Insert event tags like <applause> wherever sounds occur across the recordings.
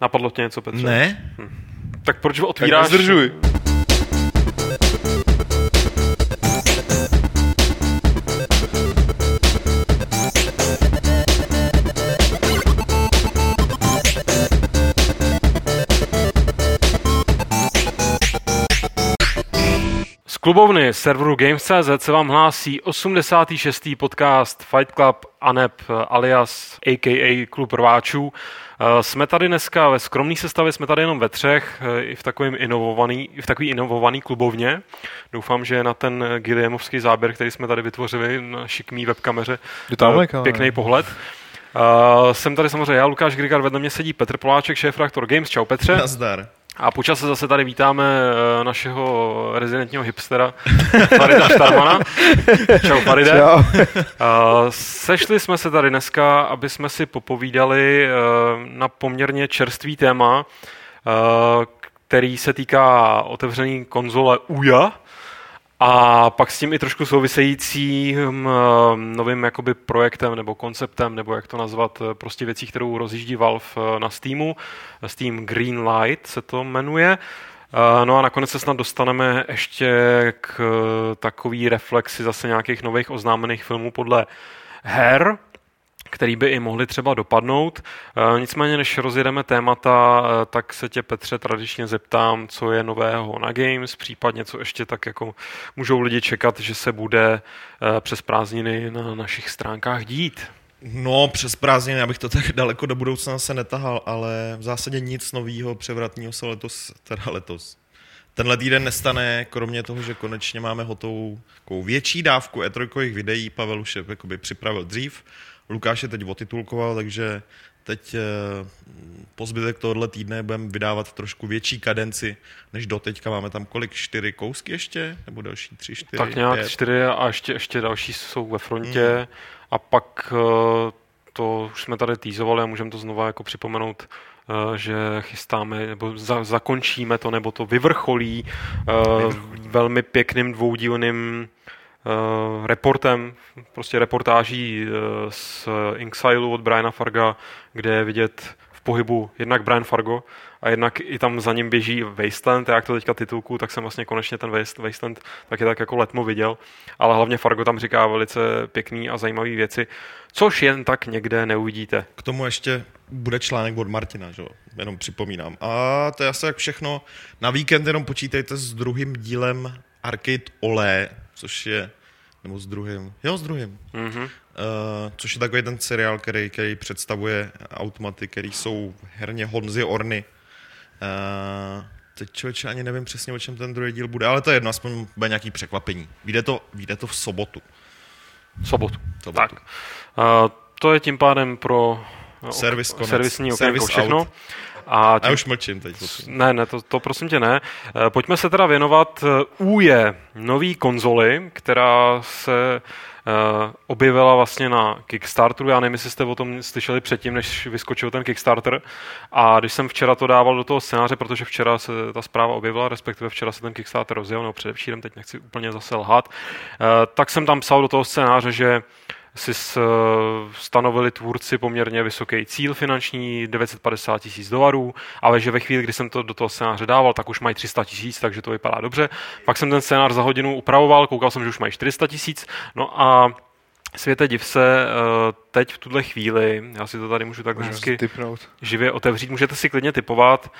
Napadlo tě něco, Petře? Ne? Tak proč otvíráš? Tak nezdržuj. Klubovny serveru Games.cz se vám hlásí 86. podcast Fight Club ANEP alias AKA Klub rváčů. Eh, Jsme tady dneska ve skromné sestavě, jsme tady jenom ve třech, eh, i v, takovým inovovaný, i v takový inovovaný klubovně. Doufám, že na ten Gilliamovský záběr, který jsme tady vytvořili na šikmý webkameře, eh, pěkný pohled. Uh, jsem tady samozřejmě já, Lukáš Grigar, vedle mě sedí Petr Poláček, šéf-redaktor Games. Čau Petře. Nazdar. A po čase zase tady vítáme eh, našeho rezidentního hipstera <laughs> Farida Štarmana. Čau Faride. Čau. Eh, Sešli jsme se tady dneska, aby jsme si popovídali eh, na poměrně čerstvý téma, který se týká otevřené konzole UJA a pak s tím i trošku souvisejícím eh, novým jakoby projektem nebo konceptem, nebo jak to nazvat, eh, prostě věcí, kterou rozjíždí Valve eh, na Steamu. Steam Greenlight se to jmenuje. No a nakonec se snad dostaneme ještě k takový reflexi zase nějakých nových oznámených filmů podle her, který by i mohli třeba dopadnout. E, Nicméně, než rozjedeme témata, e, tak se tě, Petře, tradičně zeptám, co je nového na Games, případně co ještě tak jako můžou lidi čekat, že se bude e, přes prázdniny na našich stránkách dít. No, přes prázdniny, abych to tak <laughs> daleko do budoucna se netahal, ale v zásadě nic nového převratného se letos, teda letos, tenhle týden nestane, kromě toho, že konečně máme hotovou větší dávku E3 videí. Pavel už je jakoby připravil dřív, Lukáš je teď otitulkoval, takže teď eh, po zbytek tohohle týdne budeme vydávat trošku větší kadenci, než doteďka. Máme tam kolik? Čtyři kousky ještě? Nebo další tři, čtyři, tak nějak pět? čtyři a ještě, ještě další jsou ve frontě mm. a pak e, to už jsme tady týzovali a můžeme to znova jako připomenout, e, že chystáme, nebo za, zakončíme to, nebo to vyvrcholí, e, velmi pěkným dvoudílným reportem, prostě reportáží uh, z Inksilu od Briana Farga, kde je vidět v pohybu jednak Brian Fargo a jednak i tam za ním běží Wasteland, jak to teďka titulku, tak jsem vlastně konečně ten Waste, Wasteland taky tak jako letmo viděl, ale hlavně Fargo tam říká velice pěkný a zajímavé věci, což jen tak někde neuvidíte. K tomu ještě bude článek od Martina, že? jenom připomínám. A to je asi jak všechno. Na víkend jenom počítejte s druhým dílem Arcade Ole, což je, nebo s druhým, jo, s druhým. Mhm. Uh, což je takový ten seriál, který, který představuje automaty, který jsou herně Honzy Orny. Uh, teď člověče ani nevím přesně, o čem ten druhý díl bude, ale to je jedno, aspoň bude nějaký překvapení. Vyjde to, vyjde to v sobotu. Sobotu. sobotu. Tak. Uh, to je tím pádem pro Servis konec. servisní okénko Servis všechno. out. A Já tím už mlčím teď. Ne, ne, to, to prosím tě ne. Eh, Pojďme se teda věnovat eh, úje nový konzoli, která se uh, objevila vlastně na Kickstarteru. Já nevím, jestli jste o tom slyšeli předtím, než vyskočil ten Kickstarter. A když jsem včera to dával do toho scénáře, protože včera se ta zpráva objevila, respektive včera se ten Kickstarter rozjel, nebo předevčírem, teď nechci úplně zase lhát, uh, tak jsem tam psal do toho scénáře, že si eh, stanovili tvůrci poměrně vysoký cíl finanční, 950 tisíc dolarů, ale že ve chvíli, kdy jsem to do toho scénáře dával, tak už mají 300 tisíc, takže to vypadá dobře. Pak jsem ten scénář za hodinu upravoval, koukal jsem, že už mají 400 tisíc, no a Světe div se, eh, teď v tuhle chvíli, já si to tady můžu tak hezky živě otevřít, můžete si klidně typovat,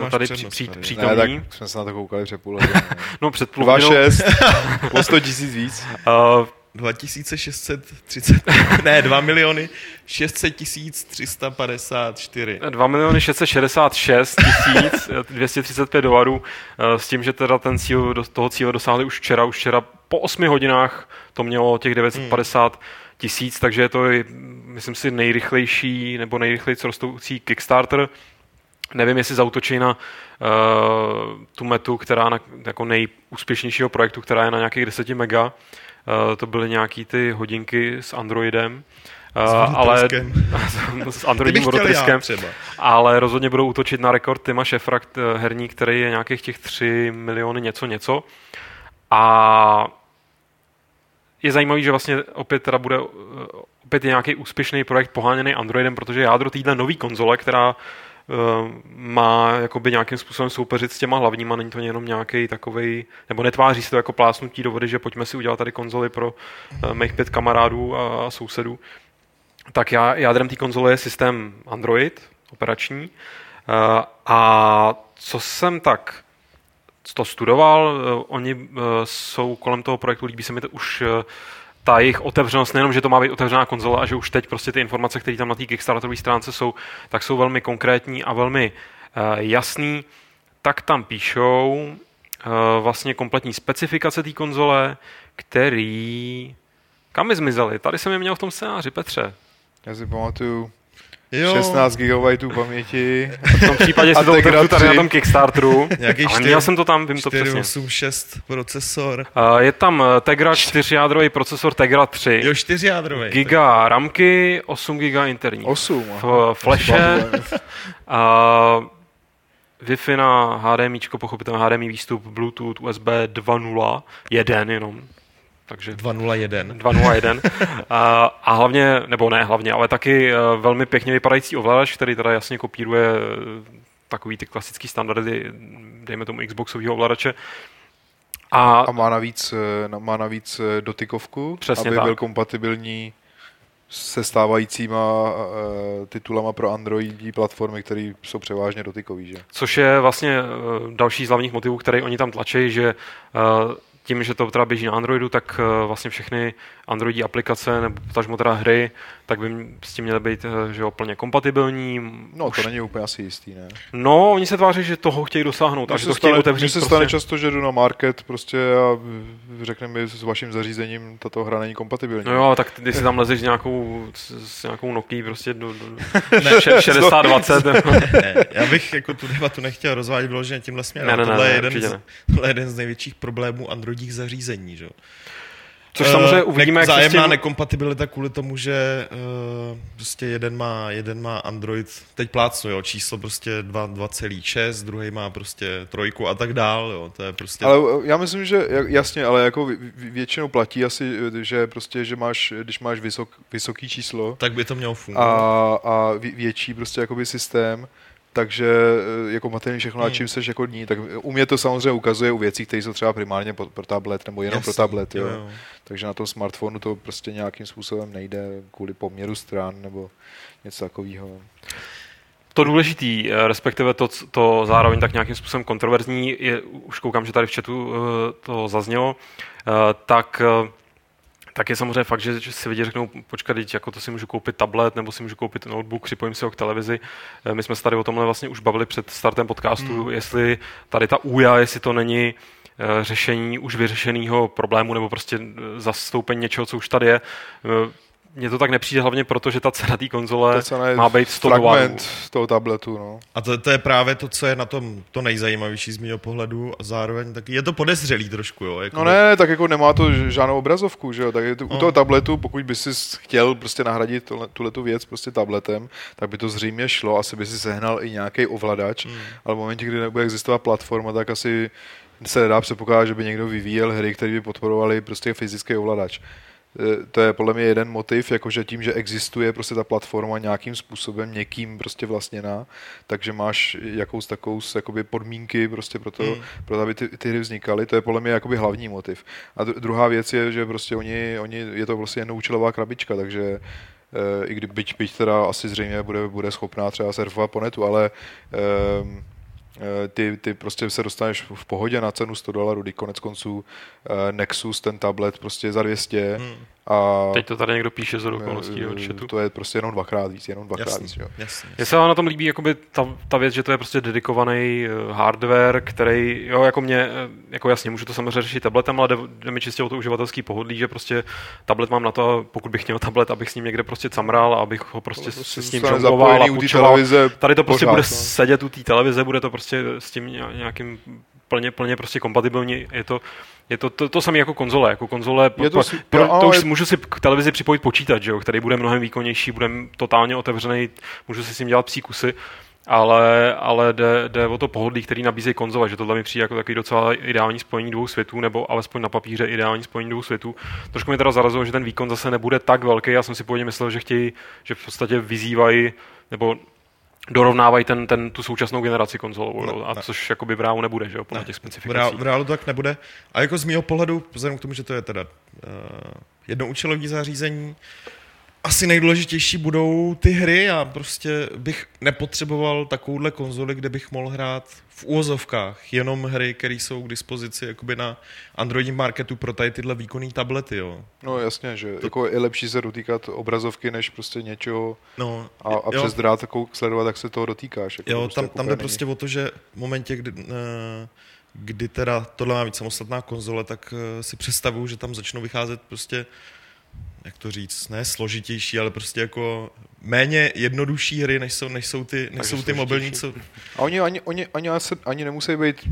máš tady při, přednost při, přítomný, Ne, tak jsme se na to koukali před půl hodinou. <laughs> no před půl hodinou, 2,6, o 100 tisíc víc. eh, 2630, ne, 2 miliony 600 tisíc 354. 2 miliony 666 tisíc 235 dolarů eh, s tím, že teda ten cíl, toho cíle dosáhli už včera, už včera po 8 hodinách to mělo těch 950 tisíc, takže je to, myslím si, nejrychlejší nebo nejrychleji rostoucí Kickstarter. Nevím, jestli zautočí na uh, tu metu, která na, jako nejúspěšnějšího projektu, která je na nějakých 10 mega. Uh, to byly nějaký ty hodinky s Androidem. Uh, ale <laughs> s chtěl já vodotrskem třeba. ale rozhodně budou útočit na rekord Tima Šefra, herní, který je nějakých těch 3 miliony něco něco. A je zajímavý, že vlastně opět teda bude opět je nějaký úspěšný projekt poháněný Androidem, protože jádro téhle nové konzole, která má jakoby nějakým způsobem soupeřit s těma hlavníma, není to jenom nějaký takový, nebo netváří se to jako plásnutí do vody, že pojďme si udělat tady konzoli pro uh, mých pět kamarádů a, sousedů. Tak já, jádrem té konzole je systém Android, operační. Uh, a co jsem tak to studoval, oni jsou kolem toho projektu, líbí se mi to už ta jejich otevřenost, nejenom, že to má být otevřená konzola a že už teď prostě ty informace, které tam na té Kickstarterové stránce jsou, tak jsou velmi konkrétní a velmi uh, jasný, tak tam píšou uh, vlastně kompletní specifikace té konzole, který... Kam mi zmizely? Tady jsem je měl v tom scénáři, Petře. Já si pamatuju, Jo. 16 GB paměti. V tom případě si to otevřu tady 3. na tom Kickstarteru. Nějaký ale čtyři- měl jsem to tam, vím to přesně. 486 procesor. Uh, je tam eh, Tegra 4 jádrový procesor Tegra 3, Jo, čtyři jádrový. giga ramky, 8 giga interní. 8. V flashe, a Wi-Fi na HDMI, pochopitelně HDMI výstup, Bluetooth, USB 2.0, jeden jenom, takže 201. 2.0.1 <laughs> a, a hlavně, nebo ne hlavně, ale taky eh, velmi pěkně vypadající ovladač, který teda jasně kopíruje eh, takový ty klasický standardy, dejme tomu Xboxového ovladače. A, A má navíc, eh, má navíc dotykovku, Přesně aby tak. byl kompatibilní se stávajícíma uh, titulama pro Androidí platformy, které jsou převážně dotykový, že? Což je vlastně další z hlavních motivů, který oni tam tlačí, že tím, že to teda běží na Androidu, tak eh, vlastně všechny Androidí aplikace nebo tažmo teda hry, tak by s tím měly být eh, že jo, plně kompatibilní. No, Už- to není úplně asi jistý, ne? No, oni se tváří, že toho chtějí dosáhnout a Mně že se, to chtějí stane, otevřít. mně se prostě. stane často, že jdu na market prostě a řekne mi, s vaším zařízením tato hra není kompatibilní. No jo, tak ty si tam lezeš s nějakou, s, nějakou Nokia prostě do, do <laughs> ne, 6020. Ne, já bych jako tu debatu nechtěl rozvádět vyloženě tímhle směrem. Ne, ne, ne, tohle, je ne, jeden určitě z, tohle je jeden z největších problémů androidních zařízení. Že? Což samozřejmě Eh, uvidíme, ne- jak Vzájemná tím... nekompatibilita kvůli tomu, že uh, prostě jeden má, jeden má Android, teď plácnu, jo, číslo prostě 2 2,6, druhý má prostě trojku a tak dál, jo, to je prostě... Ale eh, já myslím, že jasně, ale jako vě- vě- většinou platí asi, že prostě, že máš, když máš vysok, vysoký číslo tak by to mělo a, fungovat. a vě- větší prostě jakoby systém, takže eh, jako materiální všechno, na Hmm. čím seš jako dní, tak u mě to samozřejmě ukazuje u věcí, které jsou třeba primárně pro, pro tablet nebo jenom pro Jasný, tablet, jo. jo. Takže na tom smartphonu to prostě nějakým způsobem nejde kvůli poměru stran nebo něco takového. To důležitý, eh, respektive to, to zároveň tak nějakým způsobem kontroverzní, je, už koukám, že tady v chatu eh, to zaznělo, tak tak je samozřejmě fakt, že, si lidi řeknou, počkat, teď jako to si můžu koupit tablet, nebo si můžu koupit notebook, připojím si ho k televizi. Eh, My jsme se tady o tomhle vlastně už bavili před startem podcastu, Hmm. jestli tady ta úja, jestli to není eh, řešení už vyřešeného problému, nebo prostě eh, zastoupení něčeho, co už tady je. Mně to tak nepřijde hlavně proto, že ta cena té konzole Ta cena je má být 100 dolarů. fragment toho tabletu, no. A to, to je právě to, co je na tom to nejzajímavější z mého pohledu a zároveň taky je to podezřelý trošku, jo. Jako No ne, tak jako nemá to žádnou obrazovku, že jo, tak je to, u No. toho tabletu, pokud by si chtěl prostě nahradit tohle, tuhletu věc prostě tabletem, tak by to zřejmě šlo, asi by si sehnal i nějaký ovladač, Hmm. ale v momentě, kdy nebude existovat platforma, tak asi se nedá předpokládat, že by někdo vyvíjel hry, které by podporovaly prostě fyzický ovladač. E, To je podle mě jeden motiv, jakože tím, že existuje prostě ta platforma nějakým způsobem někým prostě vlastněná, takže máš jakous takovou jakoby podmínky prostě pro to, Hmm. pro to, aby ty, ty hry vznikaly, to je podle mě jakoby hlavní motiv. A dru- druhá věc je, že prostě oni, oni je to vlastně jednoučelová krabička, takže e, i kdy byť, byť teda asi zřejmě bude, bude schopná třeba surfovat po netu, ale e, ty, ty prostě se dostaneš v pohodě na cenu 100 dolarů, kdy konec konců e, Nexus, ten tablet prostě za 200 Hmm. A Teď to tady někdo píše z okolností do e, chatu. to je prostě jenom dvakrát víc, jenom dvakrát Jasný, víc. Jo. jasný. Mně se ale na tom líbí jakoby ta, ta věc, že to je prostě dedikovaný eh, hardware, který, jo, jako mě, eh, jako jasně, můžu to samozřejmě řešit tabletem, ale jde, jde mi čistě o to uživatelský pohodlí, že prostě tablet mám na to, pokud bych měl tablet, abych s ním někde prostě camral, abych ho prostě s, s tím zůstane žongloval a zapojený u té půjčoval. televize Tady to prostě pořád, bude no. sedět u té televize, bude to prostě s tím ně- nějakým plně, plně prostě kompatibilní. Je to, je to, to, to samé jako konzole. Jako konzole Je to si- pro, to ale- už si- můžu si k televizi připojit počítač, jo, který bude mnohem výkonnější, bude totálně otevřený, můžu si s ním dělat psí kusy, ale, ale jde, jde, o to pohodlí, který nabízejí konzole, že tohle mi přijde jako takový docela ideální spojení dvou světů, nebo alespoň na papíře ideální spojení dvou světů. Trošku mě teda zarazilo, že ten výkon zase nebude tak velký. Já jsem si původně myslel, že chtějí, že v podstatě vyzývají, nebo dorovnávají ten, ten, tu současnou generaci konzolovou, Ne, no, a ne. což jakoby v reálu nebude, že jo, podle těch v, reál, specifikací. v reálu to tak nebude. A jako z mého pohledu, vzhledem k tomu, že to je teda uh, jednoučelový zařízení, asi nejdůležitější budou ty hry a prostě bych nepotřeboval takovouhle konzoli, kde bych mohl hrát v úvozovkách jenom hry, které jsou k dispozici jakoby na Androidním marketu pro tady tyhle výkonné tablety, jo. No jasně, že to... jako je lepší se dotýkat obrazovky, než prostě něčeho No, a, a jo. přes drát takovou sledovat, tak se toho dotýkáš. Jako Jo, prostě tam, jako tam jde prostě o to, že v momentě, kdy, eh, kdy teda tohle má být samostatná konzole, tak eh, si představuju, že tam začnou vycházet prostě, jak to říct, ne složitější, ale prostě jako méně jednodušší hry, než jsou, než jsou ty, než jsou ty mobilní, co... A oni ani, oni, ani, asi, ani nemusí být,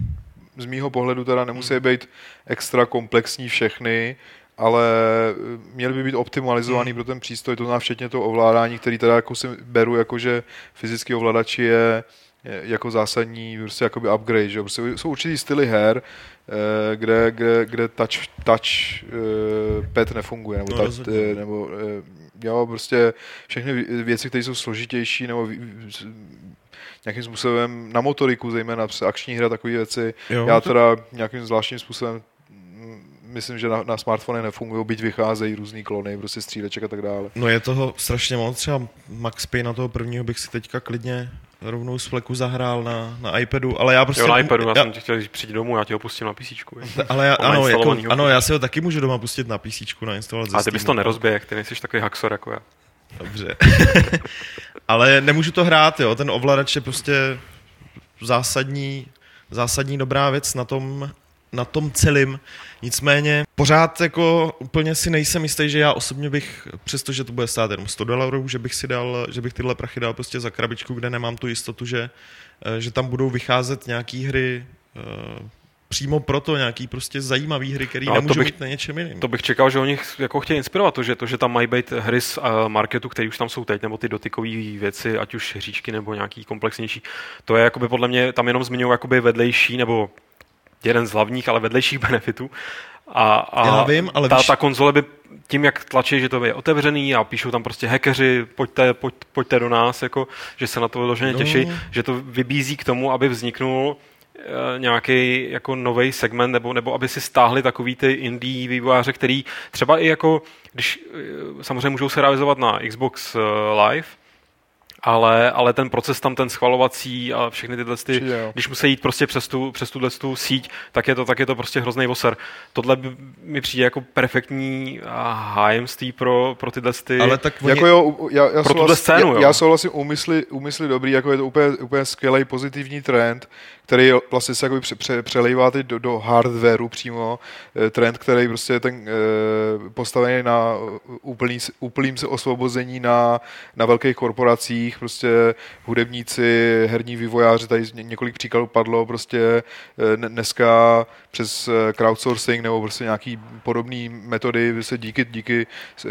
z mýho pohledu teda nemusí Hmm. být extra komplexní všechny, ale eh, měly by být optimalizovaný Hmm. pro ten přístroj, to znamená včetně toho ovládání, který teda jako si beru, jako že fyzický ovladač je je jako zásadní prostě jakoby upgrade, že? Prostě jsou určitý styly her, eh, kde, kde, kde touch, touch uh, pad nefunguje, nebo, No, touch, eh, nebo eh, jo, prostě všechny vě- věci, které jsou složitější, nebo nějakým způsobem na motoriku, zejména akční hra, takové věci. Jo, Já teda nějakým zvláštním způsobem mm, myslím, že na, na smartfony nefungují, byť vycházejí různý klony, prostě stříleček a tak dále. No je toho strašně moc, třeba Max Payne na toho prvního bych si teďka klidně rovnou z fleku zahrál na, na iPadu, ale já prostě... Jo, na iPadu, já já, jsem ti chtěl, přijď domů, já ti ho pustím na PC. ale já, ano, jako, ano, já si ho taky můžu doma pustit na PC, nainstalovat ze A ty bys to nerozběh, ty nejsi takový haxor jako já. Dobře. <laughs> Ale nemůžu to hrát, jo. Ten ovladač je prostě zásadní, zásadní dobrá věc na tom, na tom celým. Nicméně pořád jako úplně si nejsem jistý, že já osobně bych, přestože to bude stát jenom 100 dolarů, že bych si dal, že bych tyhle prachy dal prostě za krabičku, kde nemám tu jistotu, že, eh, že tam budou vycházet nějaký hry eh, přímo proto, nějaký prostě zajímavý hry, které No, nemůžu bych- mít na něčem jiným. To bych čekal, že oni jako chtějí inspirovat to, že to, že tam mají být hry z uh, marketu, které už tam jsou teď, nebo ty dotykové věci, ať už hříčky nebo nějaký komplexnější. To je jakoby podle mě tam jenom zmiňují jakoby vedlejší nebo jeden z hlavních, ale vedlejších <laughs> benefitů. A, a Já vím, ale ta, víš- ta konzole by tím, jak tlačí, že to je otevřený a píšou tam prostě hackeři, pojďte, pojď, pojďte do nás, jako, že se na to vyloženě No. těší, že to vybízí k tomu, aby vzniknul eh, nějaký jako nový segment, nebo, nebo aby si stáhli takový ty indie vývojáře, který třeba i jako, když eh, samozřejmě můžou se realizovat na Xbox eh, Live, ale, ale ten proces tam, ten schvalovací a všechny tyhle, ty, když musí jít prostě přes tu, přes tuhle tu síť, tak je to, tak je to prostě hrozný voser. Tohle by, mi přijde jako perfektní hájemství pro, pro tyhle ty... Ale tak oni, Jako jo, já, já, Pro tuhle scénu, já, jo. já souhlasím, úmysly, úmysly dobrý, jako je to úplně, úplně skvělý pozitivní trend, který vlastně se jakoby pře, pře, přelejvá teď do, do hardwareu přímo, eh, trend, který prostě je ten eh, postavený na úplný, úplným se osvobození na, na velkých korporacích, prostě hudebníci, herní vývojáři, tady několik příkladů padlo, prostě eh, dne- dneska přes eh, crowdsourcing nebo prostě nějaký podobné metody se díky, díky eh,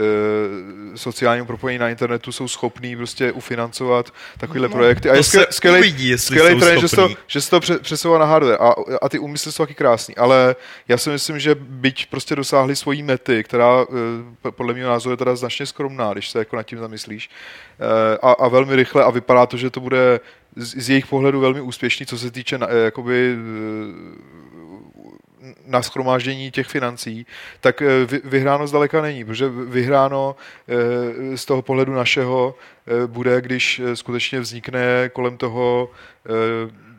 sociálnímu propojení na internetu jsou schopní prostě ufinancovat takovéhle No, projekty. A to je skvělý, trend, že se, to, že se to přesouvá na hardware. A, a ty úmysly jsou taky krásný, ale já si myslím, že byť prostě dosáhli svojí mety, která p- podle mého názoru je teda značně skromná, když se jako nad tím zamyslíš eh, a, a velmi rychle a vypadá to, že to bude z, z jejich pohledu velmi úspěšný, co se týče eh, jakoby na schromáždění těch financí, tak vy- vyhráno zdaleka není, protože vyhráno z toho pohledu našeho eh, bude, když skutečně vznikne kolem toho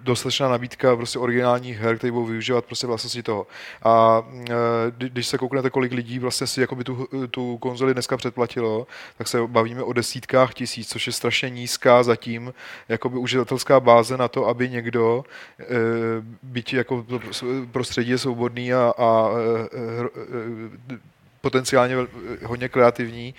dostatečná nabídka prostě originálních her, které budou využívat prostě vlastnosti toho. A kdy- když se kouknete, kolik lidí vlastně si jakoby tu, tu konzoli dneska předplatilo, tak se bavíme o desítkách tisíc, což je strašně nízká zatím jakoby uživatelská báze na to, aby někdo, eh, byť jako prostředí je svobodný a, a eh, potenciálně hodně kreativní,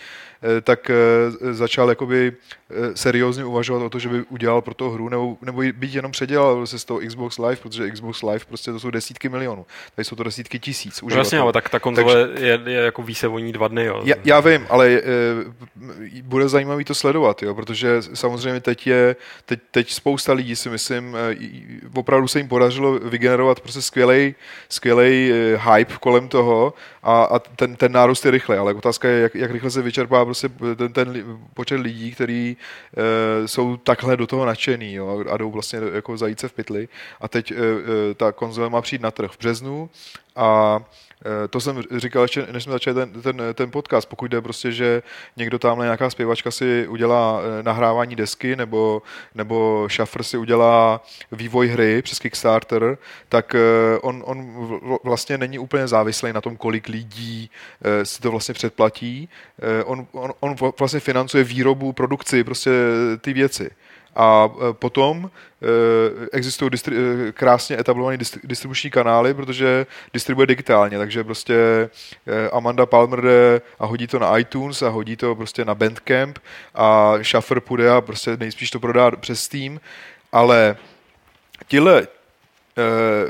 eh, tak eh, začal jakoby eh, seriózně uvažovat o to, že by udělal pro to hru, nebo, nebo být jenom předělal se z toho Xbox Live, protože Xbox Live prostě to jsou desítky milionů. Tady jsou to desítky tisíc. No jasně, ale tak ta konzole je, je, jako ví se o ní dva dny, jo. Já, já vím, ale e, bude zajímavý to sledovat, jo, protože samozřejmě teď je, teď, teď spousta lidí si myslím, opravdu se jim podařilo vygenerovat prostě skvělej, skvělej hype kolem toho a, a ten, ten ten nárůst je rychle, ale otázka je, jak, jak rychle se vyčerpá prostě ten, ten počet lidí, kteří uh, jsou takhle do toho nadšený jo, a jdou vlastně jako zajíce v pytli. A teď uh, ta konzole má přijít na trh v březnu a Eh, to jsem říkal ještě, než jsme začali ten, ten, ten podcast, pokud jde prostě, že někdo tamhle nějaká zpěvačka si udělá eh, nahrávání desky nebo, nebo šafr si udělá vývoj hry přes Kickstarter, tak eh, on, on vlastně není úplně závislý na tom, kolik lidí si to vlastně předplatí. On, on, on vlastně financuje výrobu, produkci, prostě ty věci. A e, potom e, existují distri- e, krásně etablované distribuční kanály, protože distribuje digitálně, takže prostě Amanda Palmer jde a hodí to na iTunes a hodí to prostě na Bandcamp a Schaffer půjde a prostě nejspíš to prodá přes Steam, ale tihle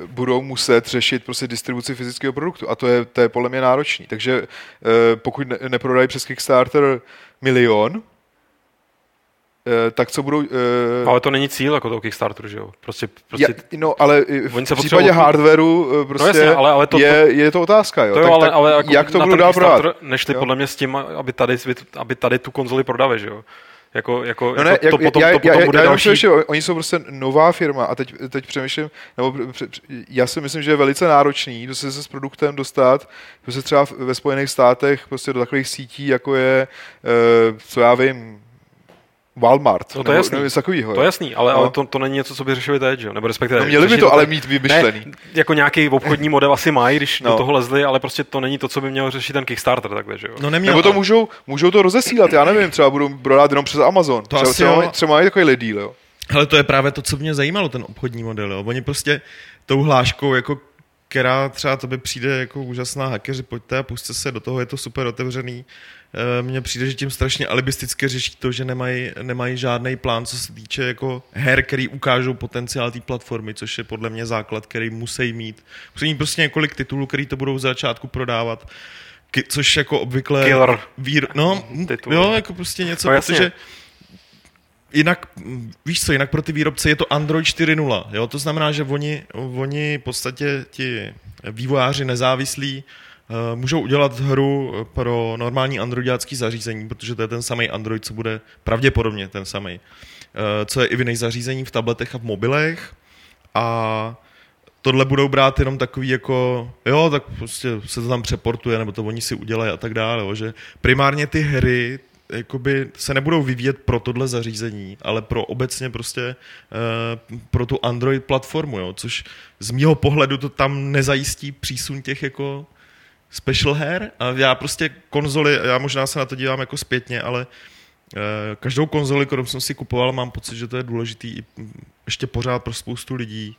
budou muset řešit prostě distribuci fyzického produktu a to je, to je podle mě náročný. Takže pokud neprodají přes Kickstarter milion, tak co budou... Uh, ale to není cíl jako toho Kickstarteru, že jo? Prostě, prostě ja, no, ale v Oni se případě potřebují... hardwareu eh, prostě no jasně, ale, ale to, je, je to otázka, jo? To jo, tak, ale, tak ale jako jak to budou dál prodat? Ty jo? podle mě s tím, aby tady, aby tady tu konzoli prodali, že jo? Jako, jako, no ne, jako to, jak, potom, já, to potom já, bude já, další... Ještě, oni jsou prostě nová firma a teď, teď přemýšlím, nebo já si myslím, že je velice náročný do se s produktem dostat, prostě třeba ve Spojených státech prostě do takových sítí, jako je, co já vím, Walmart. No to je jasný. Nebo takovýho, to je jasný, ale, no. ale to, to, není něco, co by řešili teď, že? nebo respektive... No měli by to, ale mít vymyšlený. Ne, jako nějaký obchodní model asi mají, když no. do toho lezli, ale prostě to není to, co by měl řešit ten Kickstarter, takhle, že jo? No neměl, nebo to můžou, můžou to rozesílat, já nevím, třeba budou prodávat jenom přes Amazon. To třeba, asi třeba, jo. třeba mají takový deal, jo. Ale to je právě to, co mě zajímalo, ten obchodní model. Jo. Oni prostě tou hláškou jako která třeba to by přijde jako úžasná hackeři, pojďte a puste se do toho, je to super otevřený. Eh, mně přijde, že tím strašně alibisticky řeší to, že nemají, nemají žádný plán, co se týče jako her, který ukážou potenciál té platformy, což je podle mě základ, který musí mít. Musí mít prostě několik titulů, který to budou v začátku prodávat, což jako obvykle... Killer. Vír, no, Titul. jo, jako prostě něco, no, protože jinak, víš co, jinak pro ty výrobce je to Android 4.0, jo, to znamená, že oni, oni v podstatě ti vývojáři nezávislí můžou udělat hru pro normální androidiácký zařízení, protože to je ten samý Android, co bude pravděpodobně ten samý. Eh, co je i v jiných zařízení, v tabletech a v mobilech. A tohle budou brát jenom takový jako, jo, tak prostě se to tam přeportuje, nebo to oni si udělají a tak dále, jo, že primárně ty hry jakoby se nebudou vyvíjet pro tohle zařízení, ale pro obecně prostě uh, pro tu Android platformu, jo, což z mýho pohledu to tam nezajistí přísun těch jako special hair a já prostě konzoli, já možná se na to dívám jako zpětně, ale uh, každou konzoli, kterou jsem si kupoval, mám pocit, že to je důležitý i ještě pořád pro spoustu lidí,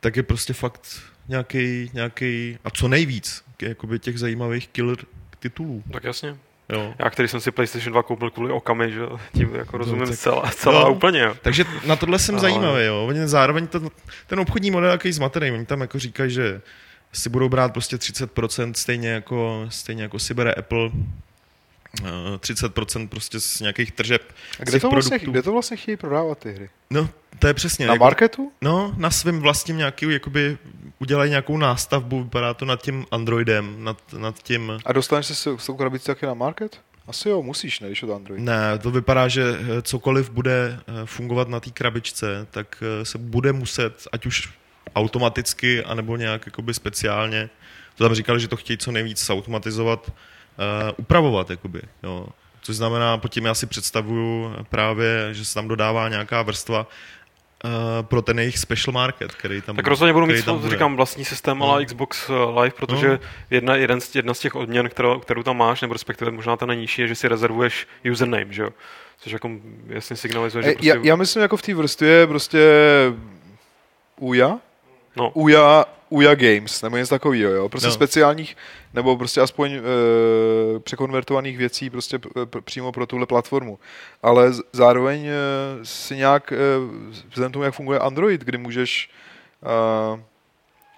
tak je prostě fakt nějaký, nějaký a co nejvíc jakoby těch zajímavých killer titulů. Tak jasně. Jo. Já, který jsem si PlayStation 2 koupil kvůli okamy, že tím jako rozumím no, tak, celá, celá no, úplně. Jo. Takže na tohle jsem Ale... zajímavý, jo. Oni zároveň ten, ten obchodní model, jaký zmatený, oni tam jako říkají, že si budou brát prostě 30% stejně jako, stejně jako si bere Apple 30% eh, prostě z nějakých tržeb. A kde to, vlastně, kde to vlastně chtějí prodávat ty hry? No, to je přesně. Na jako, marketu? No, na svém vlastním nějaký, jakoby udělají nějakou nástavbu, vypadá to nad tím Androidem, nad, nad tím... A dostaneš se s tou krabicí taky na market? Asi jo, musíš, ne, když od Android. Ne, to vypadá, že eh, cokoliv bude eh, fungovat na té krabičce, tak se bude muset, ať už automaticky, anebo nějak jakoby speciálně. To tam říkali, že to chtějí co nejvíc automatizovat, uh, upravovat, jakoby, jo. Což znamená, pod tím já si představuju právě, že se tam dodává nějaká vrstva uh, pro ten jejich special market, který tam Tak rozhodně budu mít, tam říkám, vlastní systém no. ale Xbox eh, Live, protože no. jedna, jeden z, jedna z těch odměn, kterou, kterou tam máš, nebo respektive možná ta nejnižší, je, že si rezervuješ username, že jo? Což jako jasně signalizuje, že prostě... já, já myslím, jako v té vrstvě prostě Uja, No. Uja, Uja Games, nebo něco takového, jo. Prostě no. speciálních, nebo prostě aspoň e, překonvertovaných věcí prostě p- p- přímo pro tuhle platformu. Ale z- zároveň e, si nějak, e, vzhledem tomu, jak funguje Android, kdy můžeš e,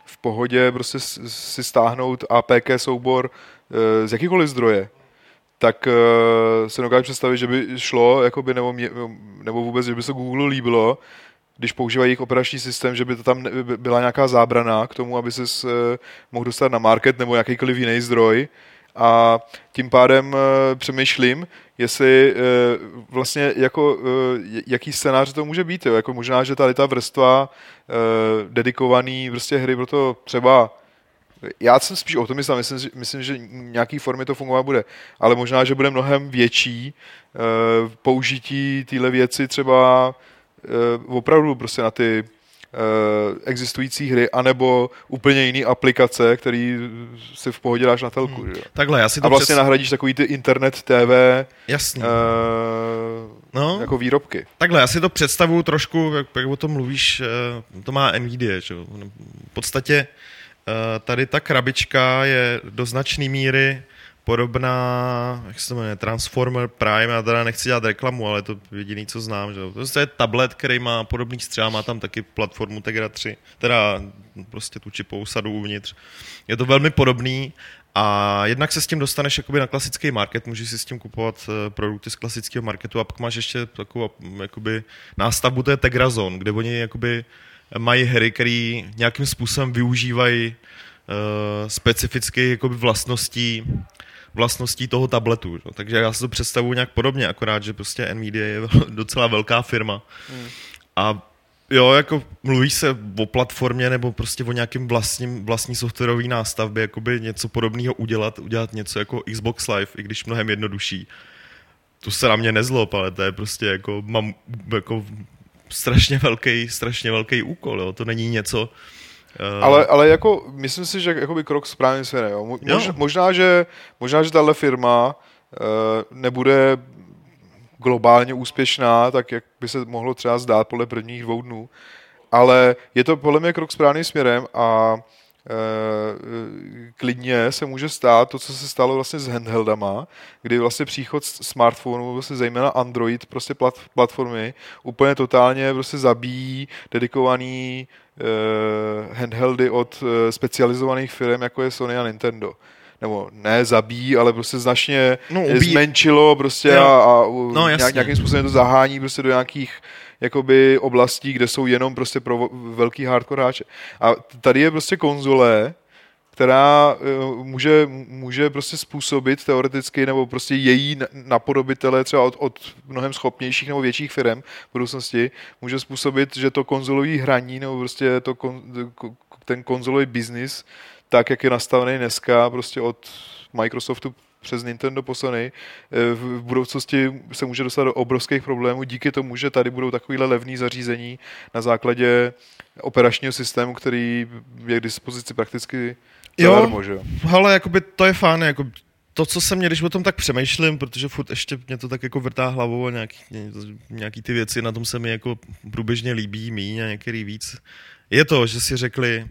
v pohodě prostě si stáhnout APK soubor e, z jakýkoliv zdroje, tak uh, se dokážu představit, že by šlo, jakoby, nebo, mě, nebo vůbec, že by se Google líbilo, když používají jejich operační systém, že by to tam byla nějaká zábrana k tomu, aby se uh, mohl dostat na market nebo jakýkoliv jiný zdroj A tím pádem e, přemýšlím, jestli e, vlastně jako, jaký scénář to může být. Jo? Jako možná, že tady ta vrstva dedikovaný vrstě hry proto třeba já jsem spíš o tom myslím, myslím, myslím, že nějaký formy to fungovat bude, ale možná, že bude mnohem větší použití téhle věci třeba opravdu prostě na ty uh, existující hry, anebo úplně jiný aplikace, který si v pohodě dáš na telku. Hmm. Že? Takhle, já si to A vlastně přes... nahradíš takový ty internet TV Jasně. uh, no. jako výrobky. Takhle, já si to představuju trošku, jak, jak o tom mluvíš, to má NVIDIA, že? V podstatě tady ta krabička je do značné míry podobná, jak se to jmenuje, Transformer Prime, já teda nechci dělat reklamu, ale to jediný, co znám, že to je tablet, který má podobný střel, má tam taky platformu Tegra 3, teda prostě tu čipovou sadu uvnitř. Je to velmi podobný a jednak se s tím dostaneš jakoby na klasický market, můžeš si s tím kupovat eh, produkty z klasického marketu a pak máš ještě takovou jakoby nástavbu, to je Tegra Zone, kde oni jakoby mají hry, které nějakým způsobem využívají uh, specifických jakoby vlastností vlastností toho tabletu. No. Takže já si to představuji nějak podobně, akorát, že prostě Nvidia je <laughs> docela velká firma. Hmm. A jo, jako mluví se o platformě nebo prostě o nějakým vlastním, vlastní softwarový nástavbě, jakoby něco podobného udělat, udělat něco jako Xbox Live, i když mnohem jednodušší. To se na mě nezlob, ale to je prostě jako, mám jako strašně velký, strašně velký úkol, jo. to není něco, Uh... Ale, ale jako, myslím si, že jakoby krok správně se jo. Mož, jo. Možná, že, možná, že tahle firma uh, nebude globálně úspěšná, tak jak by se mohlo třeba zdát podle prvních dvou dnů, ale je to podle mě krok správným směrem a klidně se může stát to, co se stalo vlastně s handheldama, kdy vlastně příchod smartphonu, vlastně zejména Android prostě plat, platformy, úplně totálně prostě zabíjí dedikovaný handheldy od uh, specializovaných firm, jako je Sony a Nintendo. Nebo ne zabíjí, ale prostě značně no, zmenšilo prostě a, a no, nějak, nějakým způsobem to zahání prostě do nějakých jakoby oblastí, kde jsou jenom prostě pro velký hardcore hráče. A tady je prostě konzole, která uh, může, může prostě způsobit teoreticky, nebo prostě její napodobitele třeba od, od mnohem schopnějších nebo větších firm v budoucnosti, může způsobit, že to konzolový hraní nebo prostě to kon, ten konzolový biznis, tak jak je nastavený dneska prostě od Microsoftu přes Nintendo po Sony eh, v budoucnosti se může dostat do obrovských problémů díky tomu, že tady budou takovýhle levný zařízení na základě operačního systému, který je k dispozici prakticky jo, že jo? ale jakoby to je fajn, jako to, co se mě, když o tom tak přemýšlím, protože furt ještě mě to tak jako vrtá hlavou a nějaký, nějaký ty věci na tom se mi jako průběžně líbí, míň a některý víc, je to, že si řekli,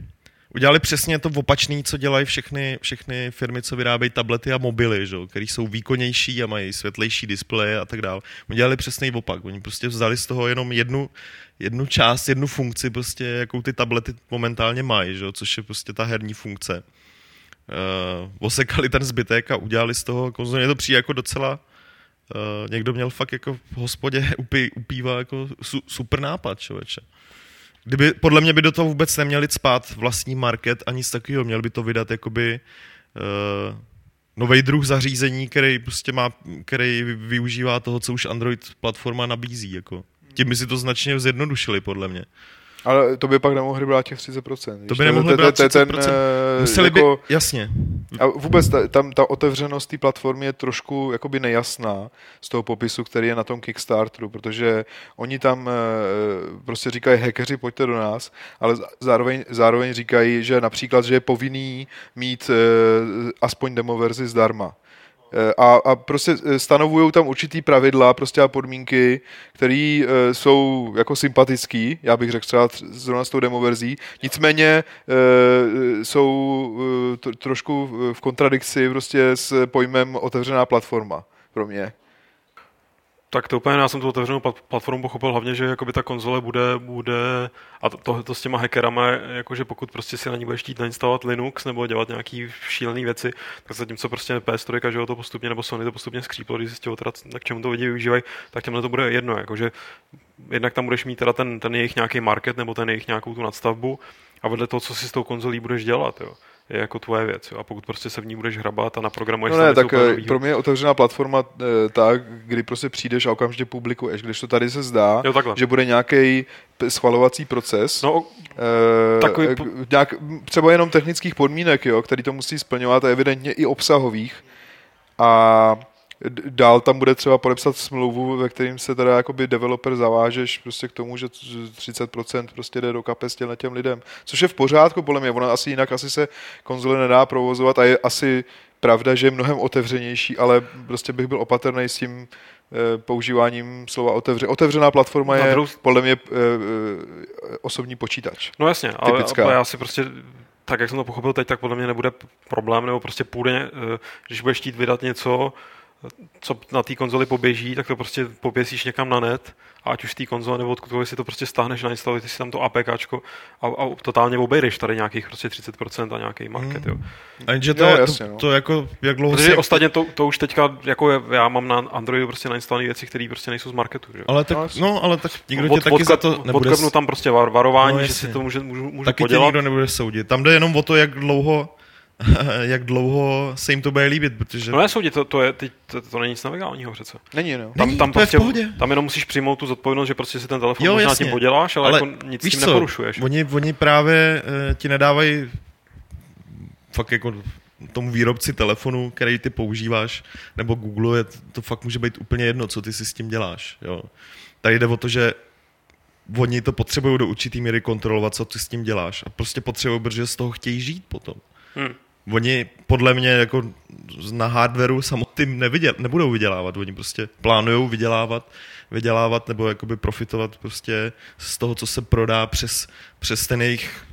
udělali přesně to opačné, co dělají všechny, všechny firmy, co vyrábějí tablety a mobily, které jsou výkonnější a mají světlejší displeje a tak dále. Udělali přesný opak. Oni prostě vzali z toho jenom jednu, jednu část, jednu funkci, prostě, jakou ty tablety momentálně mají, že? což je prostě ta herní funkce. Uh, osekali ten zbytek a udělali z toho konzolně. To přijde jako docela uh, někdo měl fakt jako v hospodě <laughs> upí, upívá jako su, super nápad, člověče. Kdyby, podle mě by do toho vůbec neměli spát vlastní market ani nic takového. Měl by to vydat jakoby uh, nový druh zařízení, který prostě má, který využívá toho, co už Android platforma nabízí. Jako. Tím by si to značně zjednodušili, podle mě. Ale to by pak nemohli brát těch 30%. To by nemohli brát 30%. Ten, eh, Museli jako, by, jasně. A vůbec ta, tam ta otevřenost té platformy je trošku jakoby nejasná z toho popisu, který je na tom Kickstarteru, protože oni tam eh, prostě říkají, hackeři, pojďte do nás, ale zároveň, zároveň říkají, že například, že je povinný mít eh, aspoň demo verzi zdarma. Eh, a, a prostě eh, stanovují tam určitý pravidla prostě a podmínky, které uh, jsou jako sympatický, já bych řekl třeba zrovna s tou demo verzí, nicméně jsou trošku v kontradikci prostě s pojmem otevřená platforma pro mě. Tak to úplně, já jsem tu otevřenou platformu pochopil hlavně, že jakoby ta konzole bude, bude a to, to, to s těma hackerama, jakože pokud prostě si na ní budeš chtít nainstalovat Linux nebo dělat nějaký šílené věci, tak zatímco prostě PS3, že to postupně, nebo Sony to postupně skříplo, když zjistilo teda, k čemu to lidi využívají, tak těmhle to bude jedno, jakože jednak tam budeš mít teda ten, ten jejich nějaký market nebo ten jejich nějakou tu nadstavbu a vedle toho, co si s tou konzolí budeš dělat, jo je jako tvoje věc. Jo. A pokud prostě se v ní budeš hrabat a naprogramuješ No ne, tak eh, pro mě je otevřená platforma eh, tak, kdy prostě přijdeš a okamžitě publikuješ, když to tady se zdá, Jo, takhle. že bude nějaký schvalovací proces, No, eh, takový po- nějak, třeba jenom technických podmínek, jo, který to musí splňovat a evidentně i obsahových. A dál tam bude třeba podepsat smlouvu, ve kterým se teda jakoby developer zavážeš prostě k tomu, že t- 30% prostě jde do kapes těmhle těm lidem. Což je v pořádku, podle mě. Ono asi jinak asi se konzole nedá provozovat a je asi pravda, že je mnohem otevřenější, ale prostě bych byl opatrný s tím eh, používáním slova otevře. Otevřená platforma je druhou- podle mě eh, eh, osobní počítač. No jasně, ale, Typická. ale já si prostě, tak jak jsem to pochopil teď, tak podle mě nebude problém, nebo prostě půjde, když budeš chtít vydat něco, co na té konzoli poběží, tak to prostě poběsíš někam na net a ať už z té konzole nebo odkudkoliv si to prostě stáhneš, nainstaluješ si tam to APKčko a, a totálně obejdeš tady nějakých prostě 30% a nějaký market, jo. A jenže to, Jo, jasně, to, no. to, jako, jak dlouho Protože si... ostatně to, to už teďka, jako je, já mám na Androidu prostě nainstalované věci, které prostě nejsou z marketu, že? jo. Ale tak, No, no, ale tak nikdo tě taky za to nebude... odklepnu tam prostě var, varování, No, že si to může, můžu, můžu Taky tě podělat. nikdo nebude soudit. Tam jde jenom o to, jak dlouho, <laughs> jak dlouho se jim to bude líbit, protože... No ne, soudit, to, to, je, ty, to, to není nic nelegálního přece. Není, no. Tam, Není, tam, to je v prostě, pohodě. tam jenom musíš přijmout tu zodpovědnost, že prostě si ten telefon Jo, možná jasně. tím poděláš, ale, Ale jako nic víš tím co, neporušuješ. Oni, oni právě uh, ti nedávají fakt jako tomu výrobci telefonu, který ty používáš, nebo Google, je, to fakt může být úplně jedno, co ty si s tím děláš. Jo. Tady jde o to, že oni to potřebují do určitý míry kontrolovat, co ty s tím děláš. A prostě potřebují, protože z toho chtějí žít potom. Hm. Oni podle mě jako na hardwareu samotným nevyděl, nebudou vydělávat, oni prostě plánují vydělávat, vydělávat nebo jakoby profitovat prostě z toho, co se prodá přes, přes ten jejich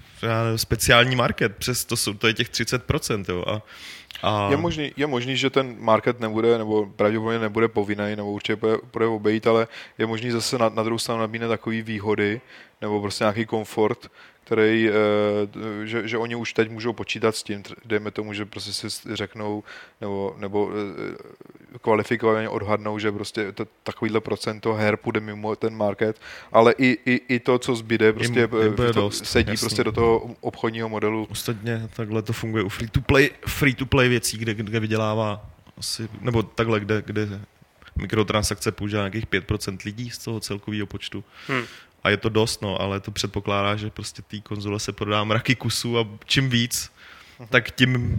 speciální market, přes to jsou to je těch 30%, jo, a, a Je možný, je možný, že ten market nebude, nebo pravděpodobně nebude povinný, nebo určitě bude obejít, ale je možný zase na, na druhou stranu nabídne takové výhody, nebo prostě nějaký komfort, který, eh, že, že oni už teď můžou počítat s tím, dejme tomu, že prostě si řeknou, nebo, nebo eh, kvalifikovaně odhadnou, že prostě to, takovýhle procento her půjde mimo ten market, ale i, i, i to, co zbyde, prostě jim eh, bude to dost, sedí jasný. prostě do toho obchodního modelu. Ostatně takhle to funguje u free-to-play, free-to-play věcí, kde, kde vydělává asi, nebo takhle, kde, kde mikrotransakce používá nějakých 5% lidí z toho celkového počtu. Hm. A je to dost, no, ale to předpokládá, že prostě té konzole se prodá mraky kusů a čím víc, tak tím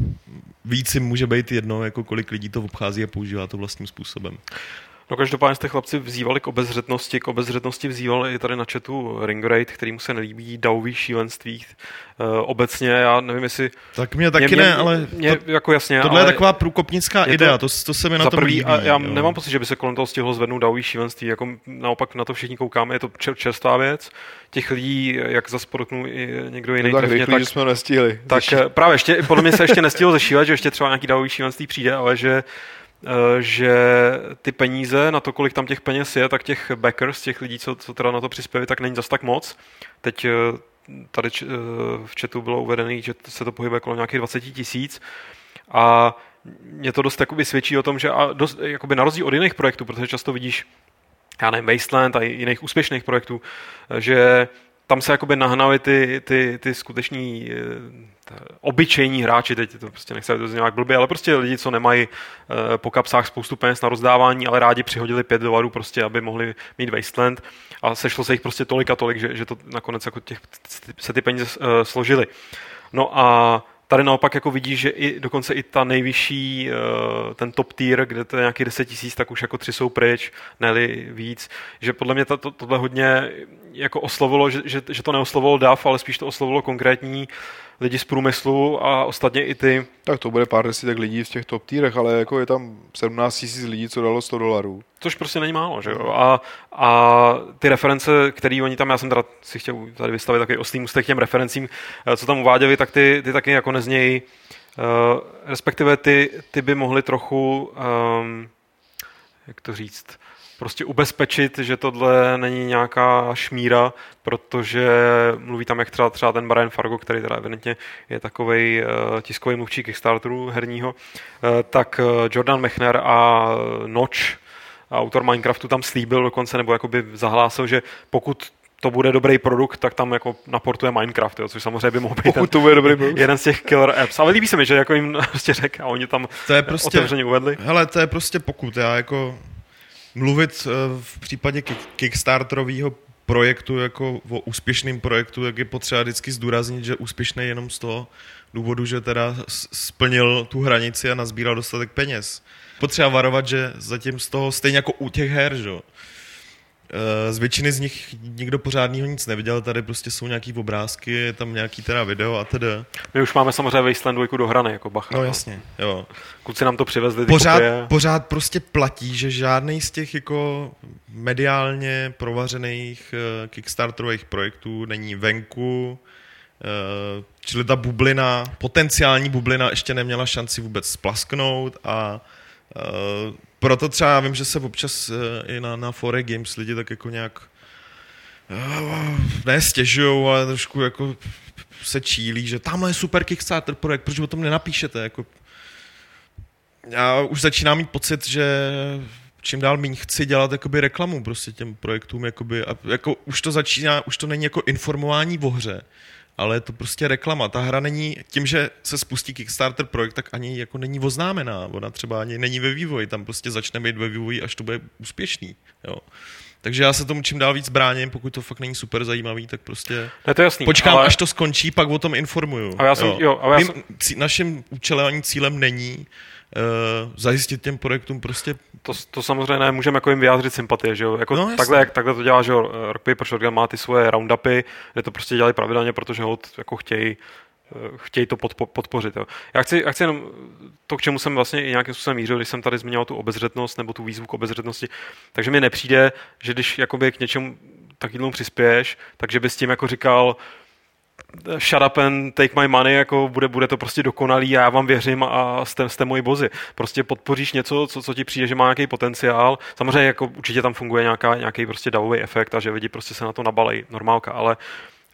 víc jim může být jedno, jako kolik lidí to obchází a používá to vlastním způsobem. No každopádně jste chlapci vzývali k obezřetnosti, k obezřetnosti vzývali i tady na chatu Ringrate, kterýmu se nelíbí davový šílenství. Uh, obecně, já nevím, jestli... Tak mě taky mě, ne, mě, ale mě, to, jako jasně, tohle ale je taková průkopnická je to idea, to, to se mi na tom prvý, líbí. a já jo. nemám pocit, že by se kolem toho stihlo zvednout davový šílenství, jako naopak na to všichni koukáme, je to čer, čerstvá věc. Těch lidí, jak zase i někdo jiný, No tak trefně, rychlý, tak že jsme nestihli. Tak eh, právě ještě, podle mě se ještě nestihlo zešívat, že ještě třeba nějaký davový šílenství přijde, ale že že ty peníze, na to, kolik tam těch peněz je, tak těch backers, těch lidí, co, co teda na to přispěli, tak není zas tak moc. Teď eh, tady eh, v chatu bylo uvedený, že se to pohybuje kolem nějakých 20 tisíc a mě to dost jakoby svědčí o tom, že a dost, jakoby na rozdíl od jiných projektů, protože často vidíš já nevím, Wasteland a jiných úspěšných projektů, že tam se jakoby nahnaly ty, ty, ty skuteční eh, obyčejní hráči, teď to prostě nechci to nějak blbě, ale prostě lidi, co nemají eh, po kapsách spoustu peněz na rozdávání, ale rádi přihodili pět dolarů prostě, aby mohli mít Wasteland a sešlo se jich prostě tolik a tolik, že, že to nakonec jako těch, se ty peníze uh, složily. No a tady naopak jako vidíš, že i, dokonce i ta nejvyšší, uh, ten top tier, kde to je nějaký 10 tisíc, tak už jako tři jsou pryč, neli víc. Že podle mě to, to, tohle hodně jako oslovilo, že, že, že to neoslovilo DAF, ale spíš to oslovilo konkrétní lidi z průmyslu a ostatně i ty, Tak to bude pár desítek lidí v těch top týrech, ale jako je tam 17 tisíc lidí, co dalo 100 dolarů. což prostě není málo, že jo? A, a ty reference, které oni tam, já jsem teda si chtěl tady vystavit takový oslý můstek k těm referencím, eh, co tam uváděli, tak ty, ty taky jako neznějí, uh, respektive ty, ty by mohly trochu, um, jak to říct, prostě ubezpečit, že tohle není nějaká šmíra, protože mluví tam jak třeba, třeba ten Brian Fargo, který teda evidentně je takový uh, tiskový mluvčí Kickstarteru herního, uh, tak uh, Jordan Mechner a Notch, autor Minecraftu tam slíbil dokonce, nebo jakoby zahlásil, že pokud to bude dobrý produkt, tak tam jako naportuje Minecraft, jo, což samozřejmě by mohl být Pokud to bude dobrý produkt. jeden z těch killer apps. Ale líbí se mi, že jako jim <laughs> prostě řekl a oni tam To je prostě, otevřeně uvedli. hele, to je prostě pokud. Já jako mluvit eh, v případě kick- Kickstarterového projektu jako o úspěšném projektu, jak je potřeba vždycky zdůraznit, že úspěšný jenom z toho důvodu, že teda splnil tu hranici a nazbíral dostatek peněz. Potřeba varovat, že zatím z toho, stejně jako u těch her, že? Eh, z většiny z nich nikdo pořádného nic neviděl, tady prostě jsou nějaký obrázky, je tam nějaký teda video a tedy. My už máme samozřejmě Wasteland 2 do hrany, jako bacha. No jasně, jo. Kluci nám to přivezli, ty pořád, kopie. pořád prostě platí, že žádný z těch jako mediálně provařených uh, kickstarterových projektů není venku, uh, čili ta bublina, potenciální bublina ještě neměla šanci vůbec splasknout a uh, proto třeba já vím, že se občas uh, i na, na Fore Games lidi tak jako nějak uh, ne stěžujou, ale trošku jako se čílí, že tamhle je super Kickstarter projekt, proč o tom nenapíšete, jako já už začínám mít pocit, že čím dál méně chci dělat jakoby reklamu prostě těm projektům, jakoby, a jako už to začíná, už to není jako informování o hře, ale je to prostě reklama. Ta hra není, tím, že se spustí Kickstarter projekt, tak ani jako není oznámená. Ona třeba ani není ve vývoji, tam prostě začne být ve vývoji, až to bude úspěšný. Jo. Takže já se tomu čím dál víc bráním, pokud to fakt není super zajímavý, tak prostě Ne, to je jasný. počkám, ale... až to skončí, pak o tom informuju. A já jsem- jo, ale já Mým jsem- cí- naším účelem ani cílem není zajistit těm projektům prostě to, to samozřejmě ne, můžeme jako jim vyjádřit sympatie, že jo? Jako No, takhle, jak, takhle to dělá, že jo? Rock Paper Shotgun má ty svoje roundupy, kde to prostě dělají pravidelně, protože ho jako chtějí eh, chtějí to podpo, podpořit. Jo. Já, chci, já chci jenom to, k čemu jsem vlastně i nějakým způsobem mířil, když jsem tady zmiňoval tu obezřetnost nebo tu výzvu k obezřetnosti, takže mi nepřijde, že když jakoby k něčemu takovému přispěješ, takže bys tím jako říkal, shut up and take my money, jako bude, bude to prostě dokonalý a já vám věřím a jste, jste moji bozy. Prostě podpoříš něco, co, co ti přijde, že má nějaký potenciál. Samozřejmě jako určitě tam funguje nějaká, nějaký prostě davový efekt a že lidi prostě se na to nabalej, normálka, ale,